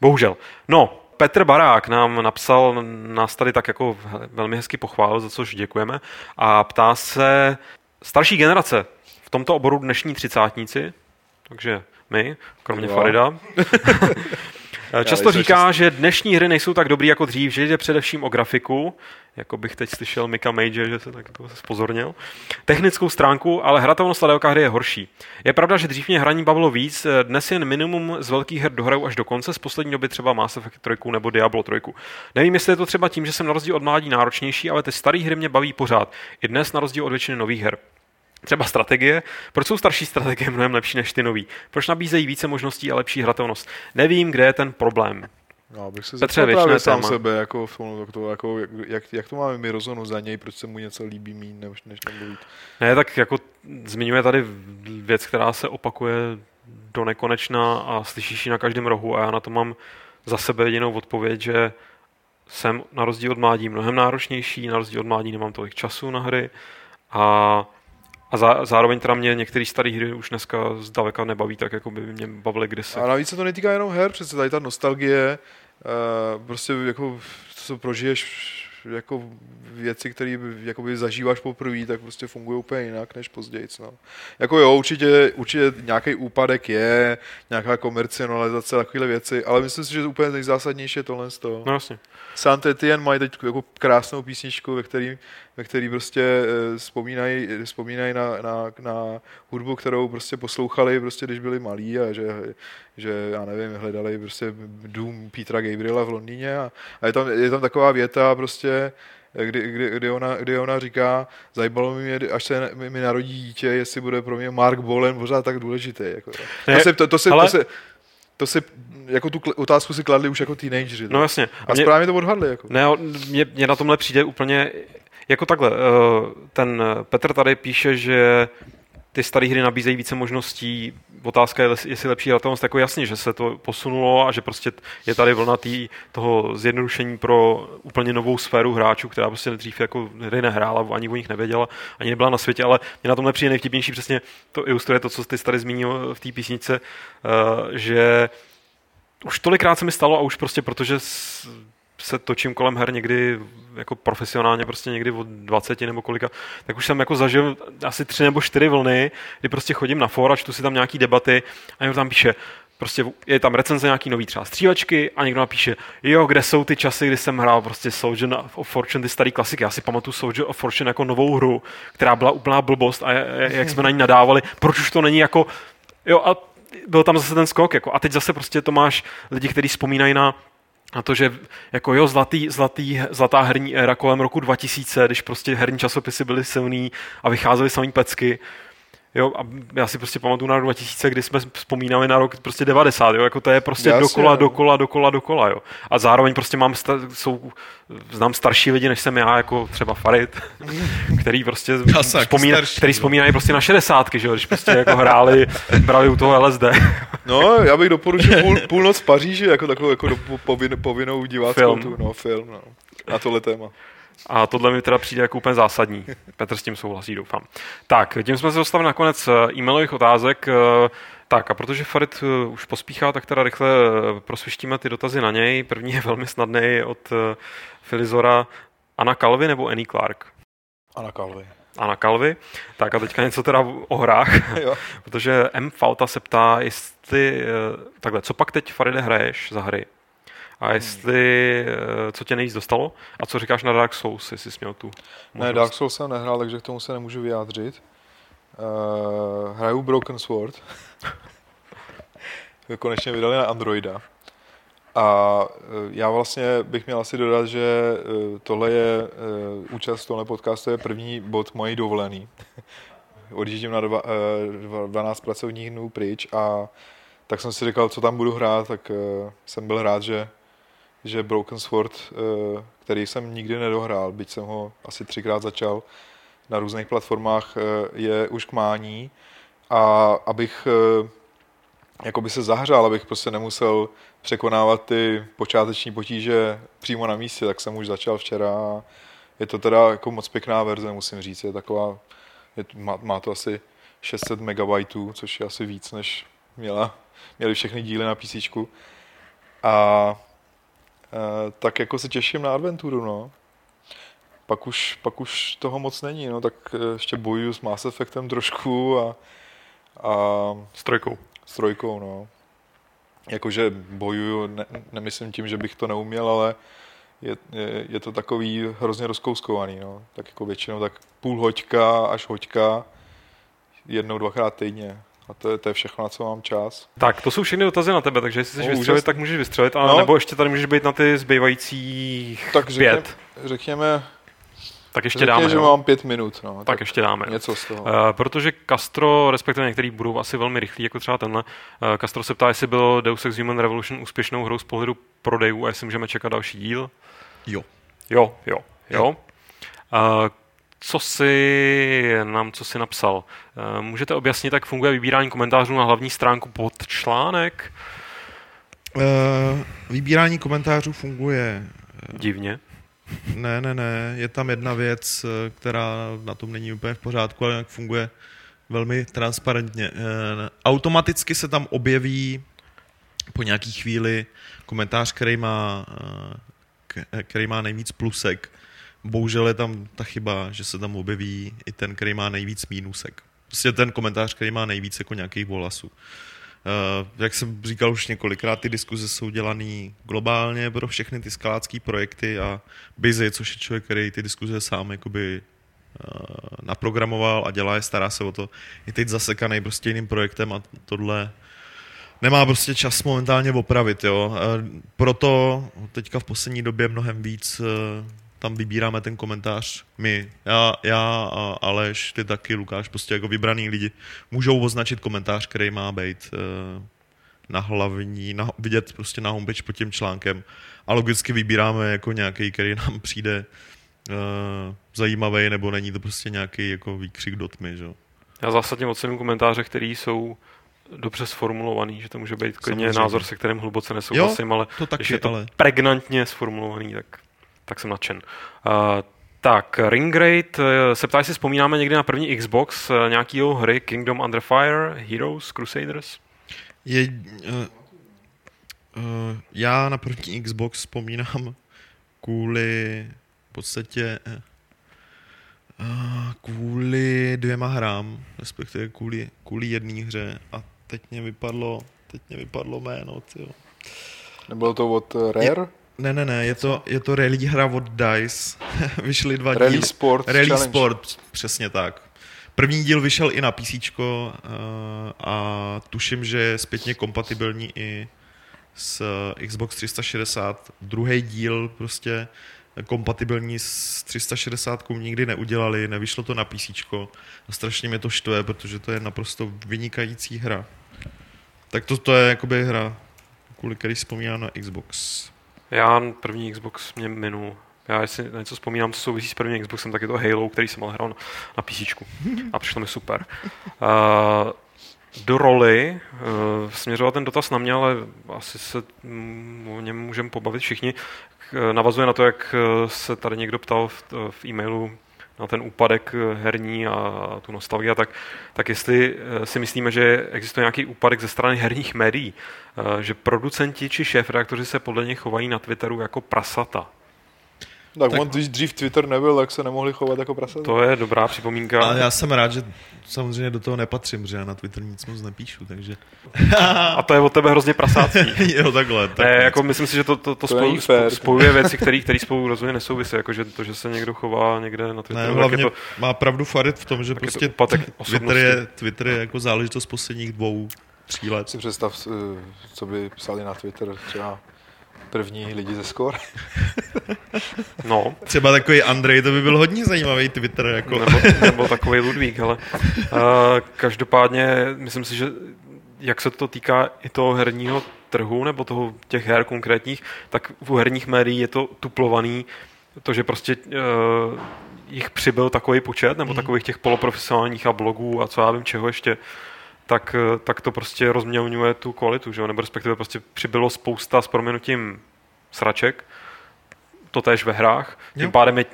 Bohužel. No, Petr Barák nám napsal, nás tady tak jako velmi hezky pochválil, za což děkujeme, a ptá se starší generace v tomto oboru dnešní třicátníci, takže my, kromě Jo. Farida, <laughs> Často nejsem říká, že dnešní hry nejsou tak dobrý jako dřív, že jde především o grafiku, jako bych teď slyšel Mika Mage, že se tak jako spozornil, technickou stránku, ale hratelnost Ladeoka hry je horší. Je pravda, že dřív mě hraní bavilo víc, dnes jen minimum z velkých her dohraju až do konce, z poslední doby třeba Mass Effect 3 nebo Diablo 3. Nevím, jestli je to třeba tím, že jsem na rozdíl od mládí náročnější, ale ty staré hry mě baví pořád. I dnes na rozdíl od většiny nových her. Třeba strategie. Proč jsou starší strategie mnohem lepší než ty nový? Proč nabízejí více možností a lepší hratelnost? Nevím, kde je ten problém. No, abych se Petře, právě sám téma. sebe, jako, jak, to, jako, jak, jak, to máme my rozhodnout za něj, proč se mu něco líbí míň, než, než nemluvit. Ne, tak jako zmiňuje tady věc, která se opakuje do nekonečna a slyšíš ji na každém rohu a já na to mám za sebe jedinou odpověď, že jsem na rozdíl od mládí mnohem náročnější, na rozdíl od mládí nemám tolik času na hry a, a zá, zároveň teda mě některé staré hry už dneska zdaleka nebaví tak, jako by mě bavily kdysi. A navíc se to netýká jenom her, přece tady ta nostalgie, uh, prostě jako, co prožiješ jako věci, které jakoby zažíváš poprvé, tak prostě fungují úplně jinak než později. No. Jako jo, určitě, určitě nějaký úpadek je, nějaká komercionalizace, takovéhle věci, ale myslím si, že úplně nejzásadnější je tohle z toho. No jasně. Saint Etienne mají teď jako krásnou písničku, ve který, ve který prostě eh, vzpomínají, vzpomínají na, na, na, hudbu, kterou prostě poslouchali, prostě, když byli malí a že, že, já nevím, hledali prostě dům Petra Gabriela v Londýně a, a je, tam, je tam taková věta prostě, kdy, kdy, kdy, ona, kdy ona říká, zajímalo mě, až se mi, mi narodí dítě, jestli bude pro mě Mark Bolen pořád tak důležitý. Jako, Ne, to, se, to, to, se, ale- to, se, to si, jako tu otázku si kladli už jako teenageři. No jasně. a mě- správně to odhadli. Jako. Ne, mně, mně na tomhle přijde úplně jako takhle. eh, Ten Petr tady píše, že ty staré hry nabízejí více možností. Otázka je, jestli lepší hratelnost. Jako jasně, že se to posunulo a že prostě je tady vlna tý, toho zjednodušení pro úplně novou sféru hráčů, která prostě dřív jako hry nehrála, ani o nich nevěděla, ani nebyla na světě, ale mě na tomhle přijde nejvtipnější, přesně to ilustruje to, co ty jsi tady zmínil v té písničce, eh, že už tolikrát se mi stalo a už prostě protože se točím kolem her někdy jako profesionálně, prostě někdy od 20 nebo kolika, tak už jsem jako zažil asi tři nebo čtyři vlny, kdy prostě chodím na fora, čtu si tam nějaký debaty a někdo tam píše, prostě je tam recenze nějaký nový třeba střílečky a někdo napíše, jo, kde jsou ty časy, kdy jsem hrál prostě Soldier of Fortune, ty starý klasiky. Já si pamatuju Soldier of Fortune jako novou hru, která byla úplná blbost a jak jsme na ní nadávali, proč už to není jako, jo a byl tam zase ten skok, jako, a teď zase prostě to máš lidi, kteří vzpomínají na a to, že jako jo, zlatý, zlatý, zlatá herní éra kolem roku 2000, když prostě herní časopisy byly silný a vycházely samý pecky. Jo, a já si prostě pamatuju na rok 2000, kdy jsme vzpomínali na rok prostě 90, jo, jako to je prostě Jasně, dokola, jo. dokola, dokola, dokola, jo. A zároveň prostě mám, sta- jsou, znám starší lidi, než jsem já, jako třeba Farid, <laughs> který prostě vzpomíná, který vzpomínají prostě na 60, že jo, když prostě jako hráli, brali u toho LSD. No, já bych doporučil půl, půlnoc v Paříži jako takovou jako do, povin, povinnou diváckou Film. tu, no, film, no, na tohle téma. A tohle mi teda přijde jako úplně zásadní. Petr s tím souhlasí, doufám. Tak, tím jsme se dostali na konec eh, e-mailových otázek. Eh, Tak a protože Farid eh, už pospíchá, tak teda rychle prosvištíme ty dotazy na něj. První je velmi snadný od Filizora. Anna Calvi nebo Annie Clark? A na kalvy. Anna Calvi. Tak a teďka něco teda o hrách, <laughs> Jo. protože M. Falta se ptá, jestli, takhle, co pak teď Faride hraješ za hry? A jestli, eh, co tě nejvíc dostalo? A co říkáš na Dark Souls, jestli jsi měl tu Ne, možnost? Dark Souls jsem nehrál, takže k tomu se nemůžu vyjádřit. Uh, hraju Broken Sword. <laughs> Konečně vydali na Androida. A eh, já vlastně bych měl asi dodat, že tohle je, účast v tomhle podcastu je první bod mojí dovolený. <laughs> Odjíždím na dva, eh, dva- 12 pracovních dnů pryč a tak jsem si říkal, co tam budu hrát, tak jsem byl rád, že, že Broken Sword, eh, který jsem nikdy nedohrál, byť jsem ho asi třikrát začal na různých platformách, eh, je už k mání a abych eh, jakoby se zahřál, abych prostě nemusel překonávat ty počáteční potíže přímo na místě, tak jsem už začal včera je to teda jako moc pěkná verze, musím říct, je taková, je, má, má to asi 600 MB, což je asi víc, než měla, měli všechny díly na PC. A tak jako se těším na adventuru, no. Pak už, pak už toho moc není, no, tak e, ještě bojuju s Mass Effectem trošku a, a S trojkou. s trojkou, no. Jakože bojuju, ne, nemyslím tím, že bych to neuměl, ale je, je, je to takový hrozně rozkouskovaný, no. Tak jako většinou tak půl hoďka až hoďka, jednou, dvakrát týdně. A to je, to je všechno, na co mám čas. Tak, to jsou všechny dotazy na tebe, takže jestli chceš vystřelit, úžasný. tak můžeš vystřelit, ale No. nebo ještě tady můžeš být na ty zbývajících Tak řekněme, pět. řekněme, Tak ještě řekněme dáme, že jo? mám pět minut, no. Tak ještě dáme. jo. Něco z toho. Uh, protože Castro, respektive některý budou asi velmi rychlí, jako třeba tenhle, uh, Castro se ptá, jestli byl Deus Ex Human Revolution úspěšnou hrou z pohledu prodejů a jestli můžeme čekat další díl. Jo. Jo, jo, jo. Uh, co si nám, co si napsal? Uh, můžete objasnit, jak funguje vybírání komentářů na hlavní stránku pod článek? Eh, Vybírání komentářů funguje Divně. Ne, ne, ne, je tam jedna věc, eh, která na tom není úplně v pořádku, ale jak funguje velmi transparentně. Eh, Automaticky se tam objeví po nějaký chvíli komentář, který má, eh, který má nejvíc plusek. Bohužel je tam ta chyba, že se tam objeví i ten, který má nejvíc mínusek. Prostě ten komentář, který má nejvíc jako nějakých volasů. Uh, jak jsem říkal už několikrát, ty diskuze jsou dělané globálně pro všechny ty skalácké projekty a Busy, což je člověk, který ty diskuze sám jakoby uh, naprogramoval a dělá je, stará se o to, je teď zasekaný prostě jiným projektem a tohle nemá prostě čas momentálně opravit, jo. Uh, proto teďka v poslední době mnohem víc tam vybíráme ten komentář my, já, já a Aleš, ty taky, Lukáš, prostě jako vybraný lidi můžou označit komentář, který má být uh, na hlavní, na, vidět prostě na homepage pod tím článkem a logicky vybíráme jako nějaký, který nám přijde uh, zajímavý, nebo není to prostě nějaký jako výkřik do tmy, že? Já zásadně ocením komentáře, které jsou dobře sformulovaný, že to může být klidně Samozřejmě. názor, se kterým hluboce nesouhlasím, ale To když taky, je to ale pregnantně sformulovaný, tak, tak jsem nadšen. Uh, tak, Ringrate eh, se ptá, jestli vzpomínáme někdy na první Xbox eh, nějakýho hry Kingdom Under Fire, Heroes, Crusaders? je, uh, uh, já na první Xbox vzpomínám kvůli v podstatě uh, kvůli dvěma hrám, respektive kvůli, kvůli jedné hře a teď mě vypadlo, teď mě vypadlo jméno, tyjo. Nebylo to od Rare? Ne, ne, ne, je to, je to rally hra od DICE. <laughs> Vyšly dva Rally díly. Sport Rally Challenge. Sport, přesně tak. První díl vyšel i na PC uh, a tuším, že je zpětně kompatibilní i s Xbox 360. Druhý díl prostě kompatibilní s 360 nikdy neudělali, nevyšlo to na PC a strašně mě to štve, protože to je naprosto vynikající hra. Tak to, to je jakoby hra, kvůli který vzpomínám na Xbox. Já první Xbox mě minul. Já jestli na něco vzpomínám, co souvisí s prvním Xboxem, tak je to Halo, který jsem mal hrál na, na PC. A přišlo mi super. Uh, do roli uh, směřoval ten dotaz na mě, ale asi se mm, o něm můžeme pobavit všichni. Navazuje na to, jak se tady někdo ptal v, v e-mailu na ten úpadek herní a tu nostalgii, tak, tak jestli si myslíme, že existuje nějaký úpadek ze strany herních médií, že producenti či šéf-redaktoři se podle něj chovají na Twitteru jako prasata. Tak, tak on, když dřív Twitter nebyl, tak se nemohli chovat jako prasata. To je dobrá připomínka. Ale já jsem rád, že samozřejmě do toho nepatřím, že já na Twitter nic moc nepíšu, takže... A to je od tebe hrozně prasácký. <laughs> jo, takhle. Tak ne, jako myslím si, že to, to, to, to spolu, spojuje věci, které spolu rozhodně nesouvisí, jako že to, že se někdo chová někde na Twitteru. Ne, hlavně to, má pravdu Farid v tom, že prostě Twitter je, Twitter je jako záležitost posledních dvou, tří let. Si představ, eh, co by psali na Twitter třeba první lidi ze Score. <laughs> no. Třeba takový Andrej, to by byl hodně zajímavý Twitter. Jako. Nebo, nebo takový Ludvík, ale uh, každopádně myslím si, že jak se to týká i toho herního trhu, nebo toho těch her konkrétních, tak u herních médií je to tuplovaný, to, že prostě uh, jich přibyl takový počet, nebo mm. takových těch poloprofesionálních a blogů a co já vím čeho ještě, tak, eh, tak to prostě rozmělňuje tu kvalitu, že jo? nebo respektive prostě přibylo spousta s proměnutím sraček, to též ve hrách. Tím jo. pádem je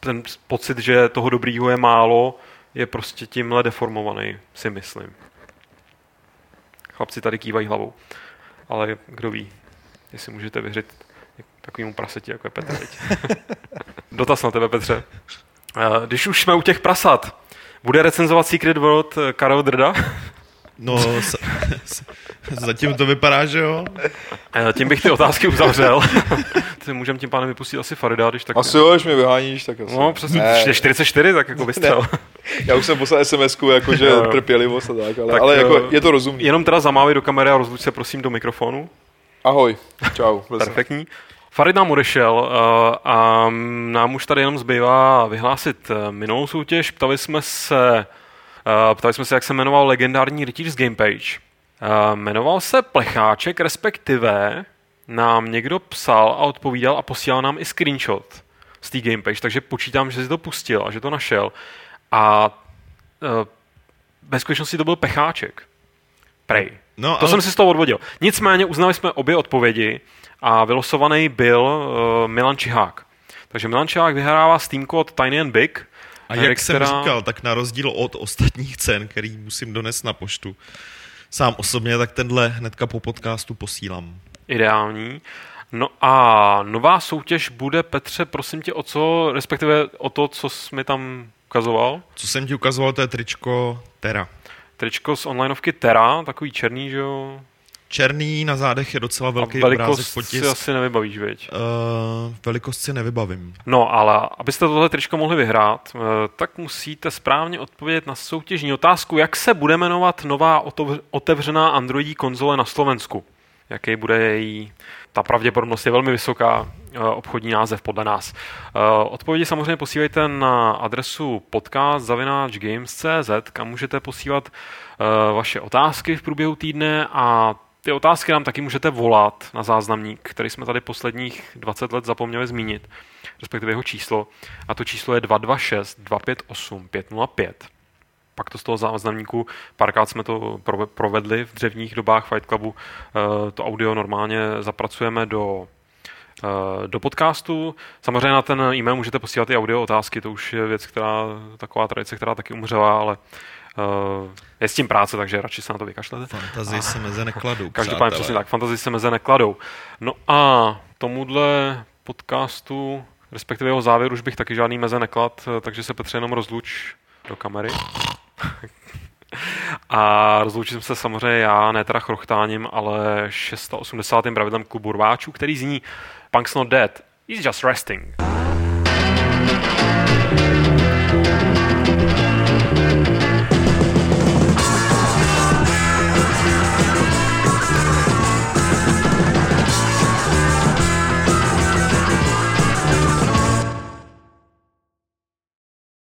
ten pocit, že toho dobrýho je málo, je prostě tímhle deformovaný, si myslím. Chlapci tady kývají hlavou. Ale kdo ví, jestli můžete vyhřit takovému praseti, jako je Petr teď. <laughs> Dotaz na tebe, Petře. Eh, když už jsme u těch prasat, bude recenzovat Secret World eh, Karel Drda? No, s, s, zatím to vypadá, že jo. Eh, tím bych ty otázky uzavřel. <laughs> Ty můžeme tím pádem vypustit asi Farida, když tak... Asi jo, když mě vyháníš, tak asi. No, přesně, ne. 44, tak jako vystřel. <laughs> Já už jsem poslal sms jakože trpělivost a tak, ale, tak, ale jako eh, je to rozumný. Jenom teda zamávej do kamery a rozluč se prosím do mikrofonu. Ahoj, čau. <laughs> Perfektní. Farid nám odešel eh, a nám už tady jenom zbývá vyhlásit minulou soutěž. Ptali jsme se ptali jsme se, jak se jmenoval legendární rytíř z Gamepage. Uh, jmenoval se Plecháček, respektive nám někdo psal a odpovídal a posílal nám i screenshot z té Gamepage, takže počítám, že si to pustil a že to našel. A uh, ve skutečnosti to byl Pecháček. Prej. No, to ale... jsem si z toho odvodil. Nicméně uznali jsme obě odpovědi a vylosovaný byl uh, Milan Čihák. Takže Milan Čihák vyhrává Steam od Tiny and Big a jak která... jsem říkal, tak na rozdíl od ostatních cen, který musím donést na poštu, sám osobně, tak tenhle hnedka po podcastu posílám. Ideální. No a nová soutěž bude, Petře, prosím tě, o co, respektive o to, co jsi mi tam ukazoval? Co jsem ti ukazoval, to je tričko Terra. Tričko z onlineovky Terra, takový černý, že jo? Černý na zádech je docela velký a velikost obrázek potisk. si asi nevybavíš, viď? Uh, velikost si nevybavím. No, ale abyste tohle tričko mohli vyhrát, uh, tak musíte správně odpovědět na soutěžní otázku, jak se bude jmenovat nová otevřená Androidí konzole na Slovensku. Jaký bude její ta pravděpodobnost je velmi vysoká, uh, obchodní název podle nás. Uh, odpovědi samozřejmě posílejte na adresu podcast.games.cz, kam můžete posílat uh, vaše otázky v průběhu týdne a ty otázky nám taky můžete volat na záznamník, který jsme tady posledních 20 let zapomněli zmínit, respektive jeho číslo. A to číslo je 226 258 505. Pak to z toho záznamníku, párkrát jsme to provedli v dřevních dobách Fight Clubu, eh, to audio normálně zapracujeme do eh, do podcastu. Samozřejmě na ten e-mail můžete posílat i audio otázky, to už je věc, která, taková tradice, která taky umřela, ale je s tím práce, takže radši se na to vykašlete. Fantazii se meze nekladou. Každopádně přesně tak, fantazii se meze nekladou. No a tomuhle podcastu, respektive jeho závěru, už bych taky žádný meze neklad, takže se Petře jenom rozluč do kamery. <laughs> a rozloučím se samozřejmě já, ne teda chrochtáním, ale 680. pravidlem klubu rváčů, který zní Punk's not dead, he's just resting.